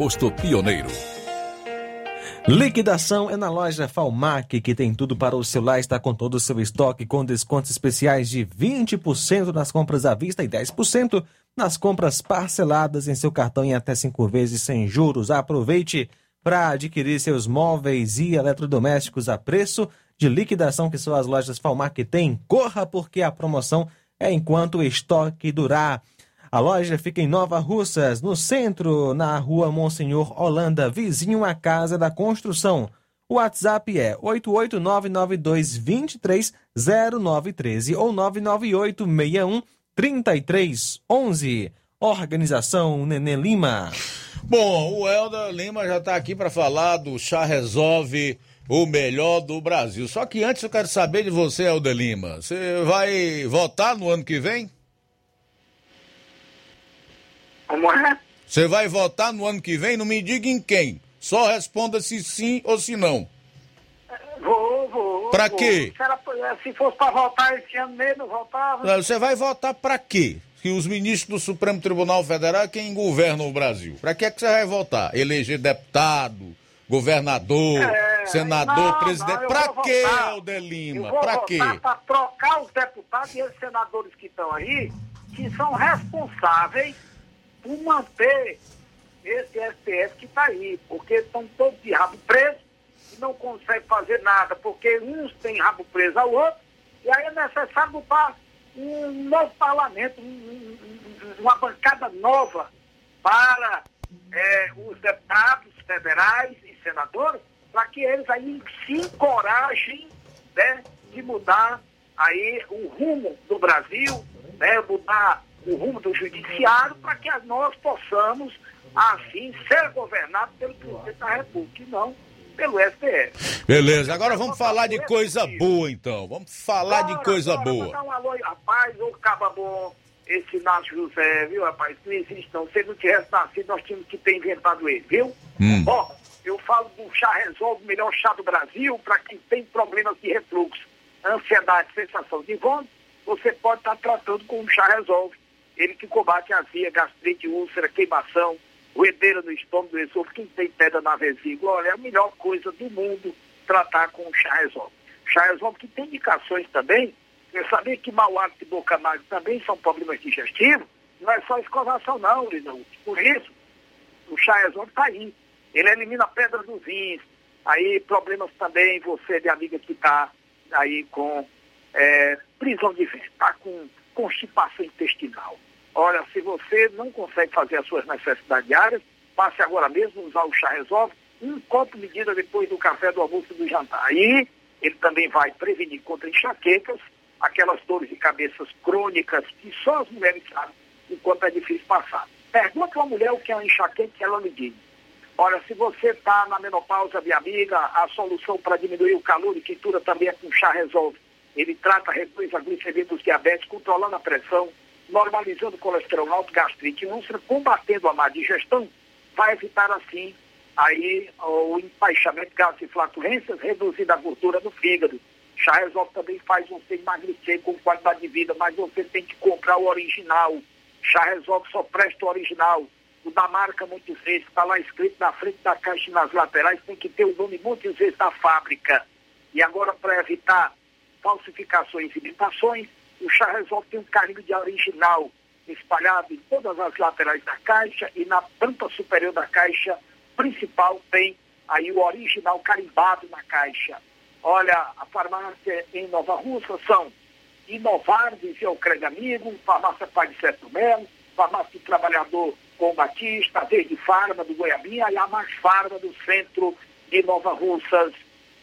posto Pioneiro. Liquidação é na loja Falmac, que tem tudo para o celular, está com todo o seu estoque, com descontos especiais de 20% nas compras à vista e 10% nas compras parceladas em seu cartão em até cinco vezes sem juros. Aproveite para adquirir seus móveis e eletrodomésticos a preço de liquidação que suas lojas Falmac têm. Corra porque a promoção é enquanto o estoque durar. A loja fica em Nova Russas, no centro, na rua Monsenhor Holanda, vizinho à Casa da Construção. O WhatsApp é 88992230913 ou 998613311. Organização Nenê Lima. Bom, o Helder Lima já está aqui para falar do Chá Resolve, o melhor do Brasil. Só que antes eu quero saber de você, Helder Lima. Você vai votar no ano que vem? Como é? Você vai votar no ano que vem? Não me diga em quem. Só responda se sim ou se não. Vou, vou. Pra vou. quê? Se, era- se fosse para votar esse ano mesmo, eu votava. Você vai votar pra quê? Que os ministros do Supremo Tribunal Federal é quem governa o Brasil. Pra que é que você vai votar? Eleger deputado, governador, senador, É, não, presidente. não, pra quê, votar. Helder Eu Lima? vou Pra quê? para trocar os deputados e os senadores que estão aí, que são responsáveis por manter esse STF que está aí, porque estão todos de rabo preso e não conseguem fazer nada, porque uns têm rabo preso ao outro, e aí é necessário botar um novo parlamento, um- um- um- uma bancada nova para eh, os deputados federais e senadores, para que eles aí se encorajem né, de mudar aí o rumo do Brasil, né, mudar o rumo do judiciário, para que nós possamos, assim, ser governados pelo presidente da República, e não pelo STF. Beleza, agora vamos falar de coisa boa então. Vamos falar de coisa Bora, boa. mandar um alô, rapaz, ô caba bom, esse Inácio José, viu, rapaz? Não existe não. Se ele não tivesse nascido, nós tínhamos que ter inventado ele, viu? Hum. Ó, eu falo do chá resolve, o melhor chá do Brasil, para quem tem problemas de refluxo, ansiedade, sensação de vômito, você pode estar tratando com o chá resolve. Ele que combate azia, gastrite, úlcera, queimação, roedeira no estômago, esôfago, quem tem pedra na vesícula, olha, é a melhor coisa do mundo tratar com o chá resolve. Chá resolve que tem indicações também, eu sabia que mau hálito e boca amarga também são problemas digestivos, não é só escovação não, Lidão. Por isso, o chá resolve está aí. Ele elimina a pedra dos rins, aí problemas também, você de amiga que está aí com é, prisão de ventre, está com constipação intestinal. Olha, se você não consegue fazer as suas necessidades diárias, passe agora mesmo a usar o chá resolve, um copo medida depois do café, do almoço e do jantar. Aí ele também vai prevenir contra enxaquecas, aquelas dores de cabeças crônicas que só as mulheres sabem o quanto é difícil passar. Pergunta uma mulher o que é uma enxaqueca que ela lhe diz. Olha, se você está na menopausa, minha amiga, a solução para diminuir o calor e quintura também é com chá resolve. Ele trata, reduz a glicemia dos diabetes, controlando a pressão, normalizando o colesterol alto, gastrite úlcera, combatendo a má digestão, vai evitar assim aí o empaixamento gases e flatulências, reduzindo a gordura do fígado. Chá resolve também faz você emagrecer com qualidade de vida, mas você tem que comprar o original. Chá resolve só presta o original. O da marca muitas vezes está lá escrito na frente da caixa e nas laterais, tem que ter o nome muitas vezes da fábrica. E agora, para evitar falsificações e imitações, o chá resolve tem um carimbo de original espalhado em todas as laterais da caixa e na tampa superior da caixa principal tem aí o original carimbado na caixa. Olha, a farmácia em Nova Russa são Inovardes e Alcrede Amigo, farmácia Pai de Melo, farmácia do Trabalhador com Batista, Verde Farma do Goiabinha e a Mais Farma do centro de Nova Russas.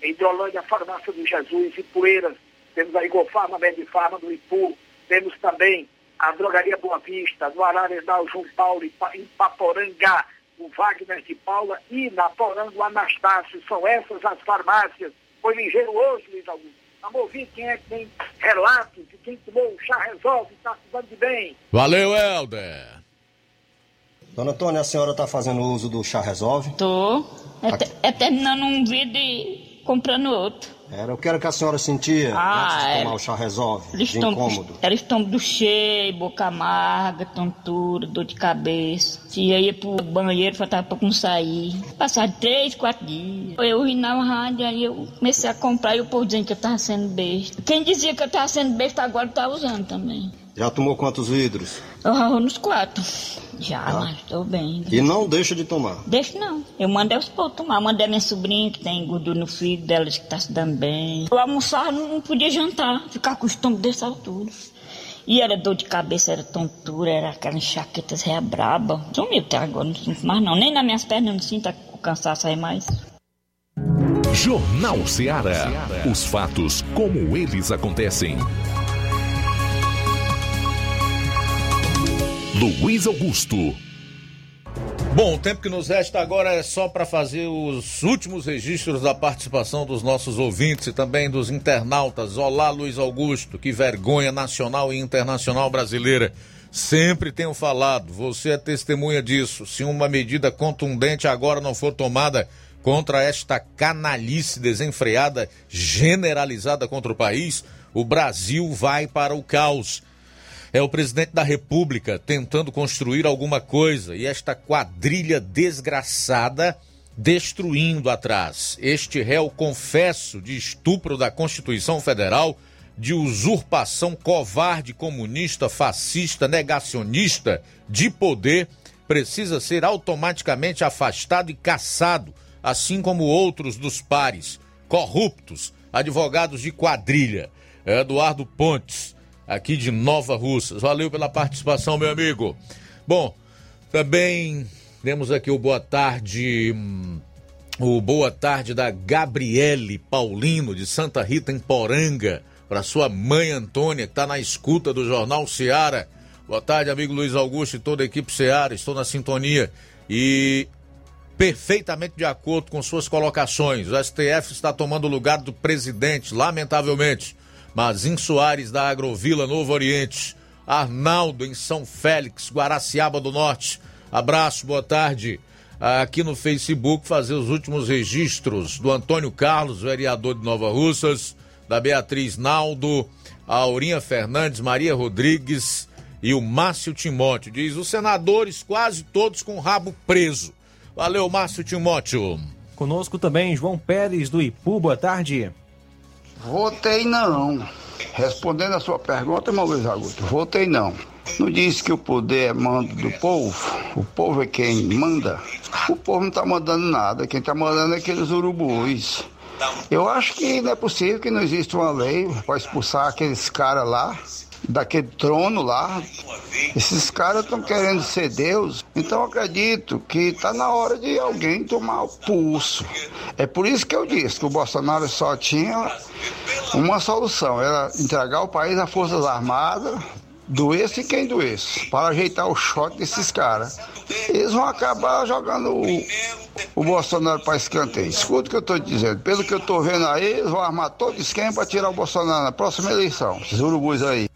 Em Hidrolândia, a farmácia do Jesus e Poeiras. Temos a Igofarma, Medifarma do Ipu. Temos também a Drogaria Boa Vista, no Ararendal, João Paulo, em Pa- em Paporanga. o Wagner de Paula e na Poranga o Anastácio. São essas as farmácias. Foi ligeiro hoje, Luiz Augusto. Vamos ouvir quem é que tem relatos de quem tomou o chá resolve e está se dando de bem. Valeu, Helder. Dona Antônia, a senhora está fazendo uso do chá resolve? Tô. É, é terminando um vídeo e comprando outro. Era, eu quero que a senhora sentia Ah, antes de tomar o chá resolve, Eles de incômodo. era estômago cheio, boca amarga, tontura, dor de cabeça. Se ia pro banheiro, faltava pouco não sair. Passava três, quatro dias. Eu ri na rádio, aí eu comecei a comprar e o povo dizendo que eu tava sendo besta. Quem dizia que eu tava sendo besta agora tá usando também. Já tomou quantos vidros? Eu ralo nos quatro. Já, Tá. mas tô bem. E não deixa de tomar. Deixa não. Eu mandei os povos tomar. Mandei a minha sobrinha que tem gordura no fígado dela, que tá se dando bem. Eu almoçava, não não podia jantar. Ficar com o estômago dessa altura. E era dor de cabeça, era tontura, era aquelas enxaquetas réia braba. Sumiu até agora, não sinto mais não. Nem nas minhas pernas eu não sinto o cansaço aí mais. Jornal Ceará. Os fatos como eles acontecem. Luiz Augusto. Bom, o tempo que nos resta agora é só para fazer os últimos registros da participação dos nossos ouvintes e também dos internautas. Olá, Luiz Augusto, que vergonha nacional e internacional brasileira. Sempre tenho falado, você é testemunha disso. Se uma medida contundente agora não for tomada contra esta canalice desenfreada, generalizada contra o país, o Brasil vai para o caos. É o presidente da República tentando construir alguma coisa e esta quadrilha desgraçada destruindo atrás. Este réu confesso de estupro da Constituição Federal, de usurpação covarde, comunista, fascista, negacionista de poder, precisa ser automaticamente afastado e caçado, assim como outros dos pares, corruptos, advogados de quadrilha. Eduardo Pontes aqui de Nova Russas. Valeu pela participação, meu amigo. Bom, também temos aqui o boa tarde, o boa tarde da Gabriele Paulino de Santa Rita em Poranga, para sua mãe Antônia, que está na escuta do Jornal Seara. Boa tarde, amigo Luiz Augusto e toda a equipe Seara, estou na sintonia e perfeitamente de acordo com suas colocações. O STF está tomando o lugar do presidente, lamentavelmente. Mazin Soares da Agrovila Novo Oriente, Arnaldo em São Félix, Guaraciaba do Norte. Abraço, boa tarde. Aqui no Facebook fazer os últimos registros do Antônio Carlos, vereador de Nova Russas, da Beatriz Naldo, Aurinha Fernandes, Maria Rodrigues e o Márcio Timóteo. Diz os senadores quase todos com o rabo preso. Valeu, Márcio Timóteo. Conosco também João Pérez do Ipu, boa tarde. Votei não. Respondendo a sua pergunta, irmão Luiz Augusto, votei não. Não disse que o poder é mando do povo? O povo é quem manda? O povo não está mandando nada, quem está mandando é aqueles urubus. Eu acho que não é possível que não exista uma lei para expulsar aqueles caras lá, daquele trono lá. Esses caras estão querendo ser Deus, então acredito que está na hora de alguém tomar o pulso. É por isso que eu disse que o Bolsonaro só tinha uma solução, era entregar o país às Forças Armadas, doesse quem doesse, para ajeitar o choque desses caras. Eles vão acabar jogando o, o Bolsonaro para escanteio. Escuta o que eu estou dizendo. Pelo que eu estou vendo aí, eles vão armar todo esquema para tirar o Bolsonaro na próxima eleição. Esses urubus aí.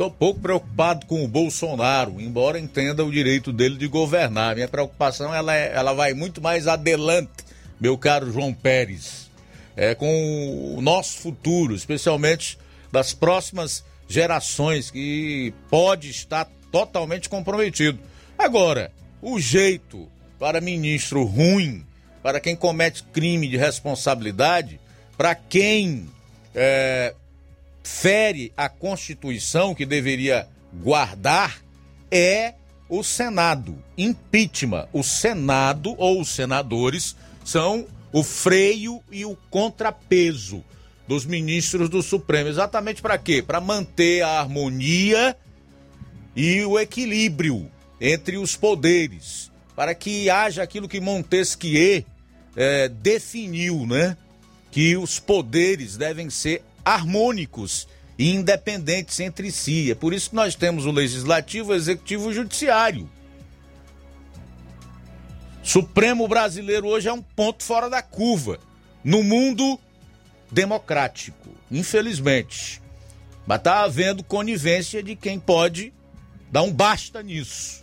Estou pouco preocupado com o Bolsonaro, embora entenda o direito dele de governar. Minha preocupação ela, é- ela vai muito mais adelante, meu caro João Pérez, é com o nosso futuro, especialmente das próximas gerações, que pode estar totalmente comprometido. Agora, o jeito para ministro ruim, para quem comete crime de responsabilidade, para quem é, fere a Constituição que deveria guardar é o Senado. Impeachment. O Senado ou os senadores são o freio e o contrapeso dos ministros do Supremo. Exatamente para quê? Para manter a harmonia e o equilíbrio entre os poderes, para que haja aquilo que Montesquieu eh, definiu, né? Que os poderes devem ser harmônicos e independentes entre si. É por isso que nós temos o legislativo, o executivo e o judiciário. Supremo brasileiro hoje é um ponto fora da curva no mundo democrático, infelizmente. Mas está havendo conivência de quem pode dar um basta nisso.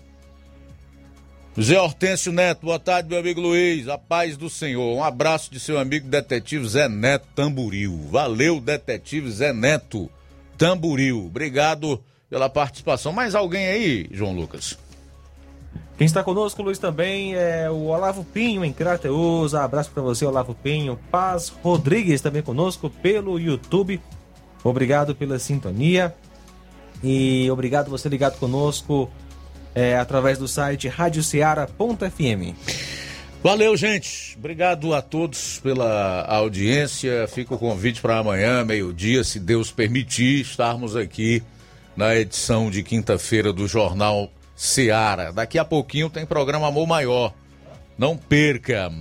Zé Hortêncio Neto, boa tarde, meu amigo Luiz. A paz do Senhor. Um abraço de seu amigo detetive Zé Neto Tamburil. Valeu, detetive Zé Neto Tamburil. Obrigado pela participação. Mais alguém aí, João Lucas? Quem está conosco, Luiz, também é o Olavo Pinho, em Crateus. Abraço para você, Olavo Pinho. Paz Rodrigues também conosco pelo YouTube. Obrigado pela sintonia. E obrigado você ligado conosco é, através do site radioceara.fm. Valeu, gente. Obrigado a todos pela audiência. Fica o convite para amanhã, meio-dia, se Deus permitir, estarmos aqui na edição de quinta-feira do Jornal Seara. Daqui a pouquinho tem programa Amor Maior. Não perca!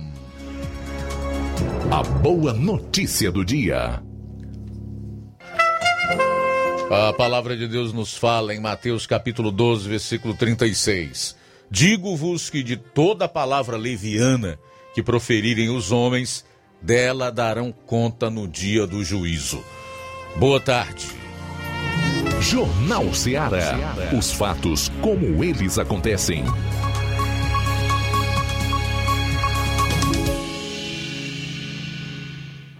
A boa notícia do dia. A palavra de Deus nos fala em Mateus capítulo 12, versículo 36. Digo-vos que de toda palavra leviana que proferirem os homens, dela darão conta no dia do juízo. Boa tarde. Jornal Ceará. Os fatos como eles acontecem.